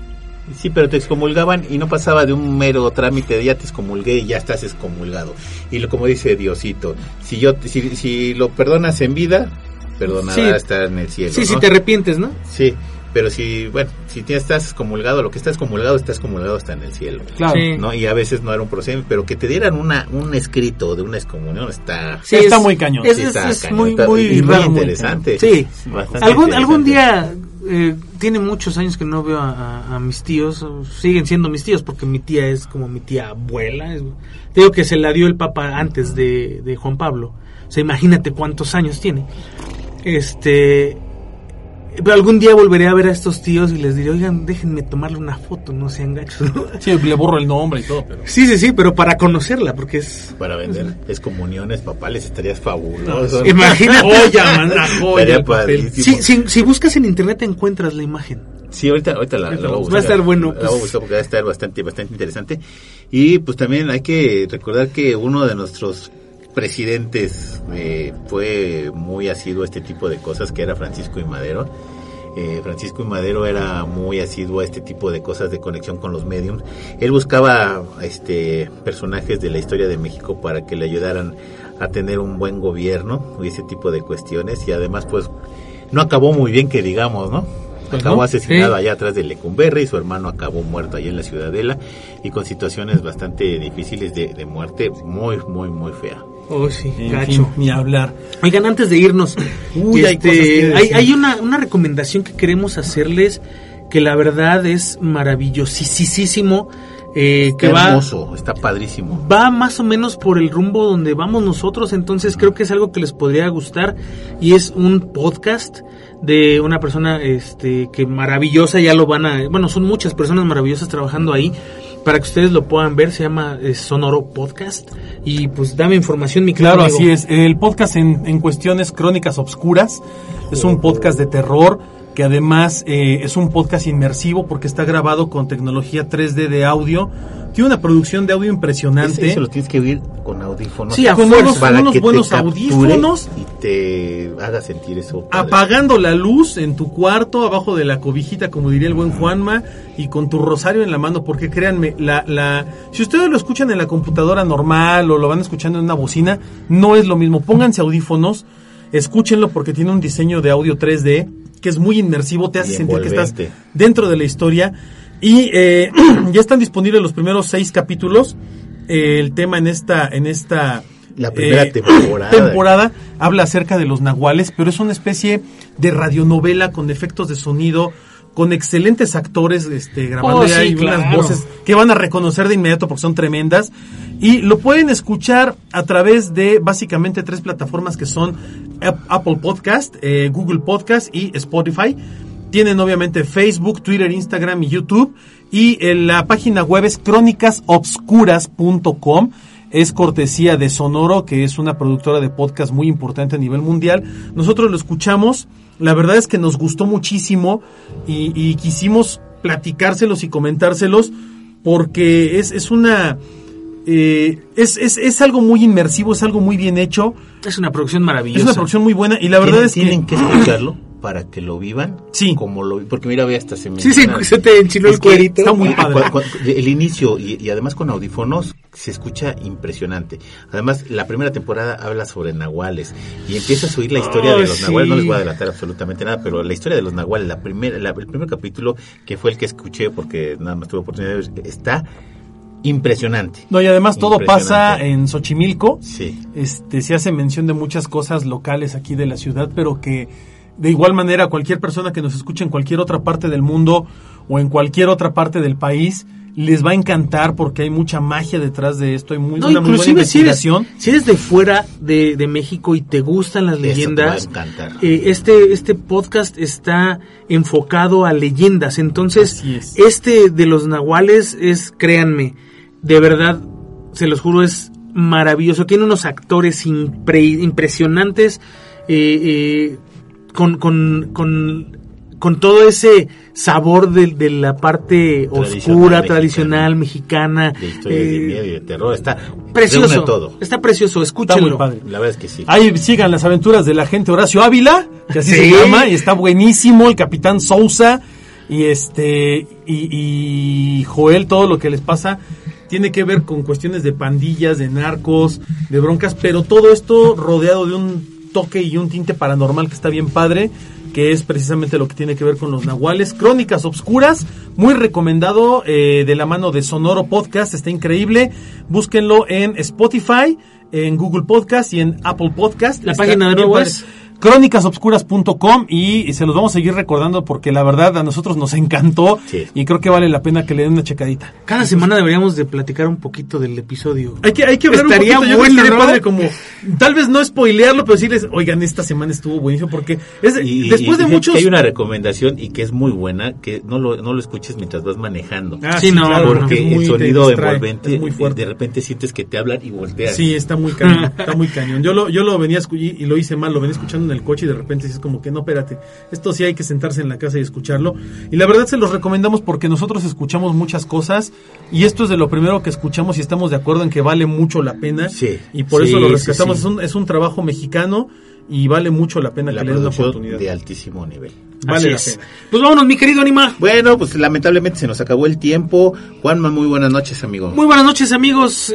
Sí, pero te excomulgaban y no pasaba de un mero trámite de ya te excomulgué y ya estás excomulgado. Y lo, como dice Diosito, si yo si, si lo perdonas en vida, perdonará Sí. estar en el cielo. Sí, ¿no? si te arrepientes, ¿no? Sí, pero si, bueno, si estás excomulgado, lo que está excomulgado, está excomulgado hasta en el cielo. Claro. Sí. ¿no? Y a veces no era un procedimiento, pero que te dieran una un escrito de una excomunión está... Sí, Está es- muy cañón. Es, sí, es- está es cañón, muy, está- muy y muy raro. muy interesante. Sí. Bastante Algún, algún día, eh, tiene muchos años que no veo a, a- a mis tíos, siguen siendo mis tíos porque mi tía es como mi tía abuela. es- te digo que se la dio el Papa antes de, de Juan Pablo. O sea, imagínate cuántos años tiene. Este. Pero algún día volveré a ver a estos tíos y les diré, oigan, déjenme tomarle una foto, no sean gachos. ¿no? Sí, le borro el nombre y todo, pero... Sí, sí, sí, pero para conocerla, porque es... Para vender excomuniones papales estarías fabuloso. Imagínate. Joya, man, una joya padrísimo. Si, si, buscas en internet encuentras la imagen. Sí, ahorita, ahorita la, la voy a Va a buscar. estar bueno, La voy a pues. buscar porque va a estar bastante, bastante interesante. Y pues también hay que recordar que uno de nuestros presidentes eh, fue muy asiduo a este tipo de cosas, que era Francisco y Madero. Eh, Francisco y Madero era muy asiduo a este tipo de cosas de conexión con los mediums. Él buscaba este personajes de la historia de México para que le ayudaran a tener un buen gobierno y ese tipo de cuestiones. Y además, pues, no acabó muy bien que digamos, ¿no? Pues acabó no, asesinado sí. allá atrás de Lecumberri y su hermano acabó muerto allá en la Ciudadela y con situaciones bastante difíciles de, de muerte muy, muy, muy fea. Oh, sí, En gacho. fin, ni hablar. Oigan, antes de irnos, Uy, hay este, cosas que hay, decir. hay una, una recomendación que queremos hacerles que la verdad es maravillosísimo. Eh, que va, hermoso, está padrísimo. va más o menos por el rumbo donde vamos nosotros, entonces creo que es algo que les podría gustar y es un podcast de una persona este que maravillosa, ya lo van a, bueno, son muchas personas maravillosas trabajando ahí para que ustedes lo puedan ver, se llama eh, Sonoro Podcast y pues dame información mi querido Claro, amigo. así es. El podcast en, en cuestiones crónicas obscuras es un podcast de terror que además eh, es un podcast inmersivo porque está grabado con tecnología 3D de audio. Tiene una producción de audio impresionante. Ese lo tienes que oír con audífonos. Sí, a Con unos- para unos que te buenos audífonos. y te haga sentir eso. padre. apagando la luz en tu cuarto, abajo de la cobijita, como diría el buen Juanma, y con tu rosario en la mano, porque créanme, la, la, si ustedes lo escuchan en la computadora normal o lo van escuchando en una bocina, no es lo mismo. Pónganse audífonos, escúchenlo porque tiene un diseño de audio 3D que es muy inmersivo, te hace sentir que estás dentro de la historia. Y eh, [CLEARS THROAT] ya están disponibles los primeros seis capítulos. Eh, el tema en esta, en esta La primera eh, [CLEARS THROAT] temporada. temporada habla acerca de los nahuales, pero es una especie de radionovela con efectos de sonido, con excelentes actores este, grabando Oh, y sí, hay unas voces que van a reconocer de inmediato porque son tremendas. Y lo pueden escuchar a través de básicamente tres plataformas que son Ap- Apple Podcast, eh, Google Podcast y Spotify. Tienen obviamente Facebook, Twitter, Instagram y YouTube. Y en la página web es crónicasobscuras.com. Es cortesía de Sonoro, que es una productora de podcast muy importante a nivel mundial. Nosotros lo escuchamos. La verdad es que nos gustó muchísimo y, y quisimos platicárselos y comentárselos porque es, es una... eh, es, es, es algo muy inmersivo, es algo muy bien hecho. Es una producción maravillosa. Es una producción muy buena y la verdad Tienen- es que... tienen que escucharlo para que lo vivan. Sí. Como lo porque mira, ve hasta se me Sí, sí, se te enchiló el cuerito. está muy padre. el inicio y, y además con audífonos se escucha impresionante. Además, la primera temporada habla sobre nahuales y empiezas a oír la historia Oh, de los sí. nahuales. No les voy a adelantar absolutamente nada, pero la historia de los nahuales, la primera, la- el primer capítulo que fue el que escuché porque nada más tuve oportunidad de ver, está impresionante. No, y además todo pasa en Xochimilco. Sí. Este, se hace mención de muchas cosas locales aquí de la ciudad, pero que de igual manera cualquier persona que nos escuche en cualquier otra parte del mundo o en cualquier otra parte del país les va a encantar porque hay mucha magia detrás de esto, hay muy, No, una muy buena inclusive si eres, investigación. si eres de fuera de, de México y te gustan las Eso te va a leyendas, encantar. eh, este, este podcast está enfocado a leyendas. Entonces, es. este de los nahuales es, créanme, de verdad, se los juro, es maravilloso. Tiene unos actores impre- impresionantes, eh, eh, con, con, con, con todo ese sabor de, de la parte Tradicional oscura, tradicional, mexicana. de historias de eh, miedo y de terror. Está Precioso. todo. Está precioso, Está muy escúchenlo. padre. La verdad es que sí. Ahí sigan las aventuras del agente Horacio Ávila, que así se llama, y está buenísimo, el capitán Sousa, y este, y, y Joel, todo lo que les pasa tiene que ver con cuestiones de pandillas, de narcos, de broncas, pero todo esto rodeado de un toque y un tinte paranormal que está bien padre, que es precisamente lo que tiene que ver con los nahuales. Crónicas Obscuras, muy recomendado, eh, de la mano de Sonoro Podcast, está increíble. Búsquenlo en Spotify, en Google Podcast y en Apple Podcast. La Está página de padre. crónicasobscuras.com y se los vamos a seguir recordando porque la verdad a nosotros nos encantó Sí. y creo que vale la pena que le den una checadita. Cada semana deberíamos de platicar un poquito del episodio. Hay que, hay que hablar Estaría un poquito, yo bueno, creo que sería ¿no? padre como, tal vez no spoilearlo, pero decirles, oigan, esta semana estuvo buenísimo porque es, Y, después y de muchos... que hay una recomendación y que es muy buena, que no lo, no lo escuches mientras vas manejando. Ah, Sí, no, claro, porque muy- el sonido distrae, envolvente, es muy eh, fuerte. de repente sientes que te hablan y volteas. Sí, está muy cañón, está muy cañón. Yo lo, yo lo venía y y lo hice mal, lo venía escuchando en el coche y de repente es como que no, espérate, esto sí hay que sentarse en la casa y escucharlo. Y la verdad se los recomendamos porque nosotros escuchamos muchas cosas y esto es de lo primero que escuchamos y estamos de acuerdo en que vale mucho la pena. Sí, y por sí, eso lo rescatamos. sí. Es, un, es un trabajo mexicano y vale mucho la pena La que le den una oportunidad. de altísimo nivel. Vale Así la es. pena. Pues vámonos, mi querido Anima. Bueno, pues lamentablemente se nos acabó el tiempo. Juanma, muy buenas noches, amigo. Muy buenas noches, amigos.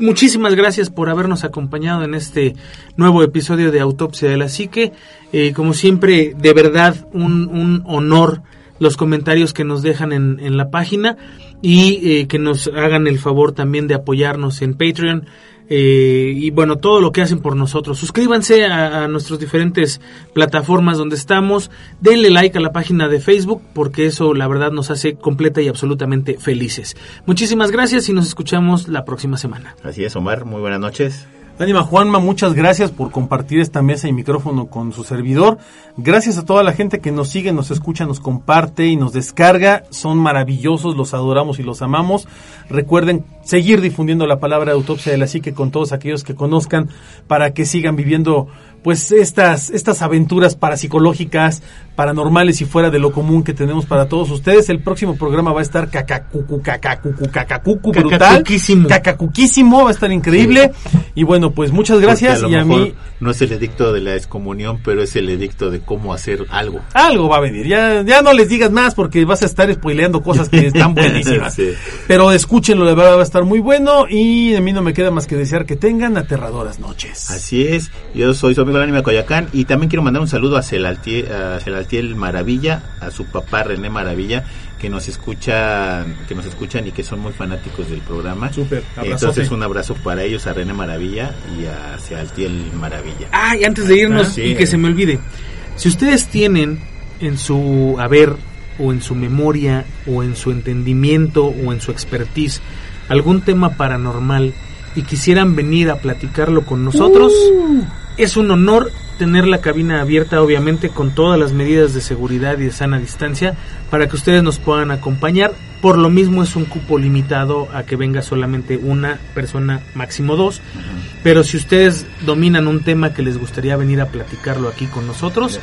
Muchísimas gracias por habernos acompañado en este nuevo episodio de Autopsia de la Psique. Eh, como siempre, de verdad, un, honor los comentarios que nos dejan en, en la página y eh, que nos hagan el favor también de apoyarnos en Patreon. Eh, y bueno, todo lo que hacen por nosotros. Suscríbanse a, a nuestras diferentes plataformas donde estamos, denle like a la página de Facebook porque eso la verdad nos hace completa y absolutamente felices. Muchísimas gracias y nos escuchamos la próxima semana. Así es, Omar, muy buenas noches. Dánima Juanma, muchas gracias por compartir esta mesa y micrófono con su servidor. Gracias a toda la gente que nos sigue, nos escucha, nos comparte y nos descarga. Son maravillosos, los adoramos y los amamos. Recuerden seguir difundiendo la palabra de autopsia de la psique con todos aquellos que conozcan para que sigan viviendo pues estas, estas aventuras parapsicológicas, paranormales y fuera de lo común que tenemos para todos ustedes. El próximo programa va a estar cacacucu, cacacucu, cacacucu, brutal. Cacacuquísimo. Cacacuquísimo, va a estar increíble. Y bueno, pues muchas gracias y a mí No es el edicto de la excomunión, pero es el edicto de cómo hacer algo. algo va a venir. Ya, ya no les digas más porque vas a estar spoileando cosas que están [LAUGHS] buenísimas. Sí. Pero escúchenlo, de verdad va a estar muy bueno y a mí no me queda más que desear que tengan aterradoras noches. Así es, yo soy amigo el anime Coyacán y también quiero mandar un saludo a Celaltiel, a Celaltiel Maravilla, a su papá René Maravilla, que nos escuchan, que nos escuchan y que son muy fanáticos del programa. Súper, abrazote. Entonces un abrazo para ellos, a René Maravilla y a Celaltiel Maravilla. Ah, y antes de irnos Ah, sí. y que se me olvide, si ustedes tienen en su haber o en su memoria o en su entendimiento o en su expertise algún tema paranormal y quisieran venir a platicarlo con nosotros, es un honor tener la cabina abierta, obviamente con todas las medidas de seguridad y de sana distancia, para que ustedes nos puedan acompañar. Por lo mismo es un cupo limitado a que venga solamente una persona, máximo dos. Pero si ustedes dominan un tema que les gustaría venir a platicarlo aquí con nosotros,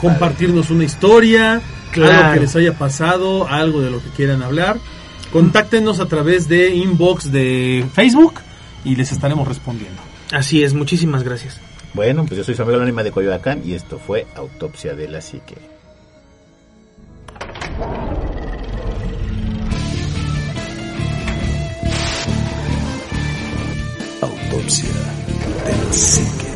Compartirnos una historia, Claro. algo que les haya pasado, algo de lo que quieran hablar. Contáctenos a través de inbox de Facebook y les estaremos respondiendo. Así es, muchísimas gracias. Bueno, pues yo soy su amigo el anime de Coyoacán y esto fue Autopsia de la Psique. Autopsia de la psique.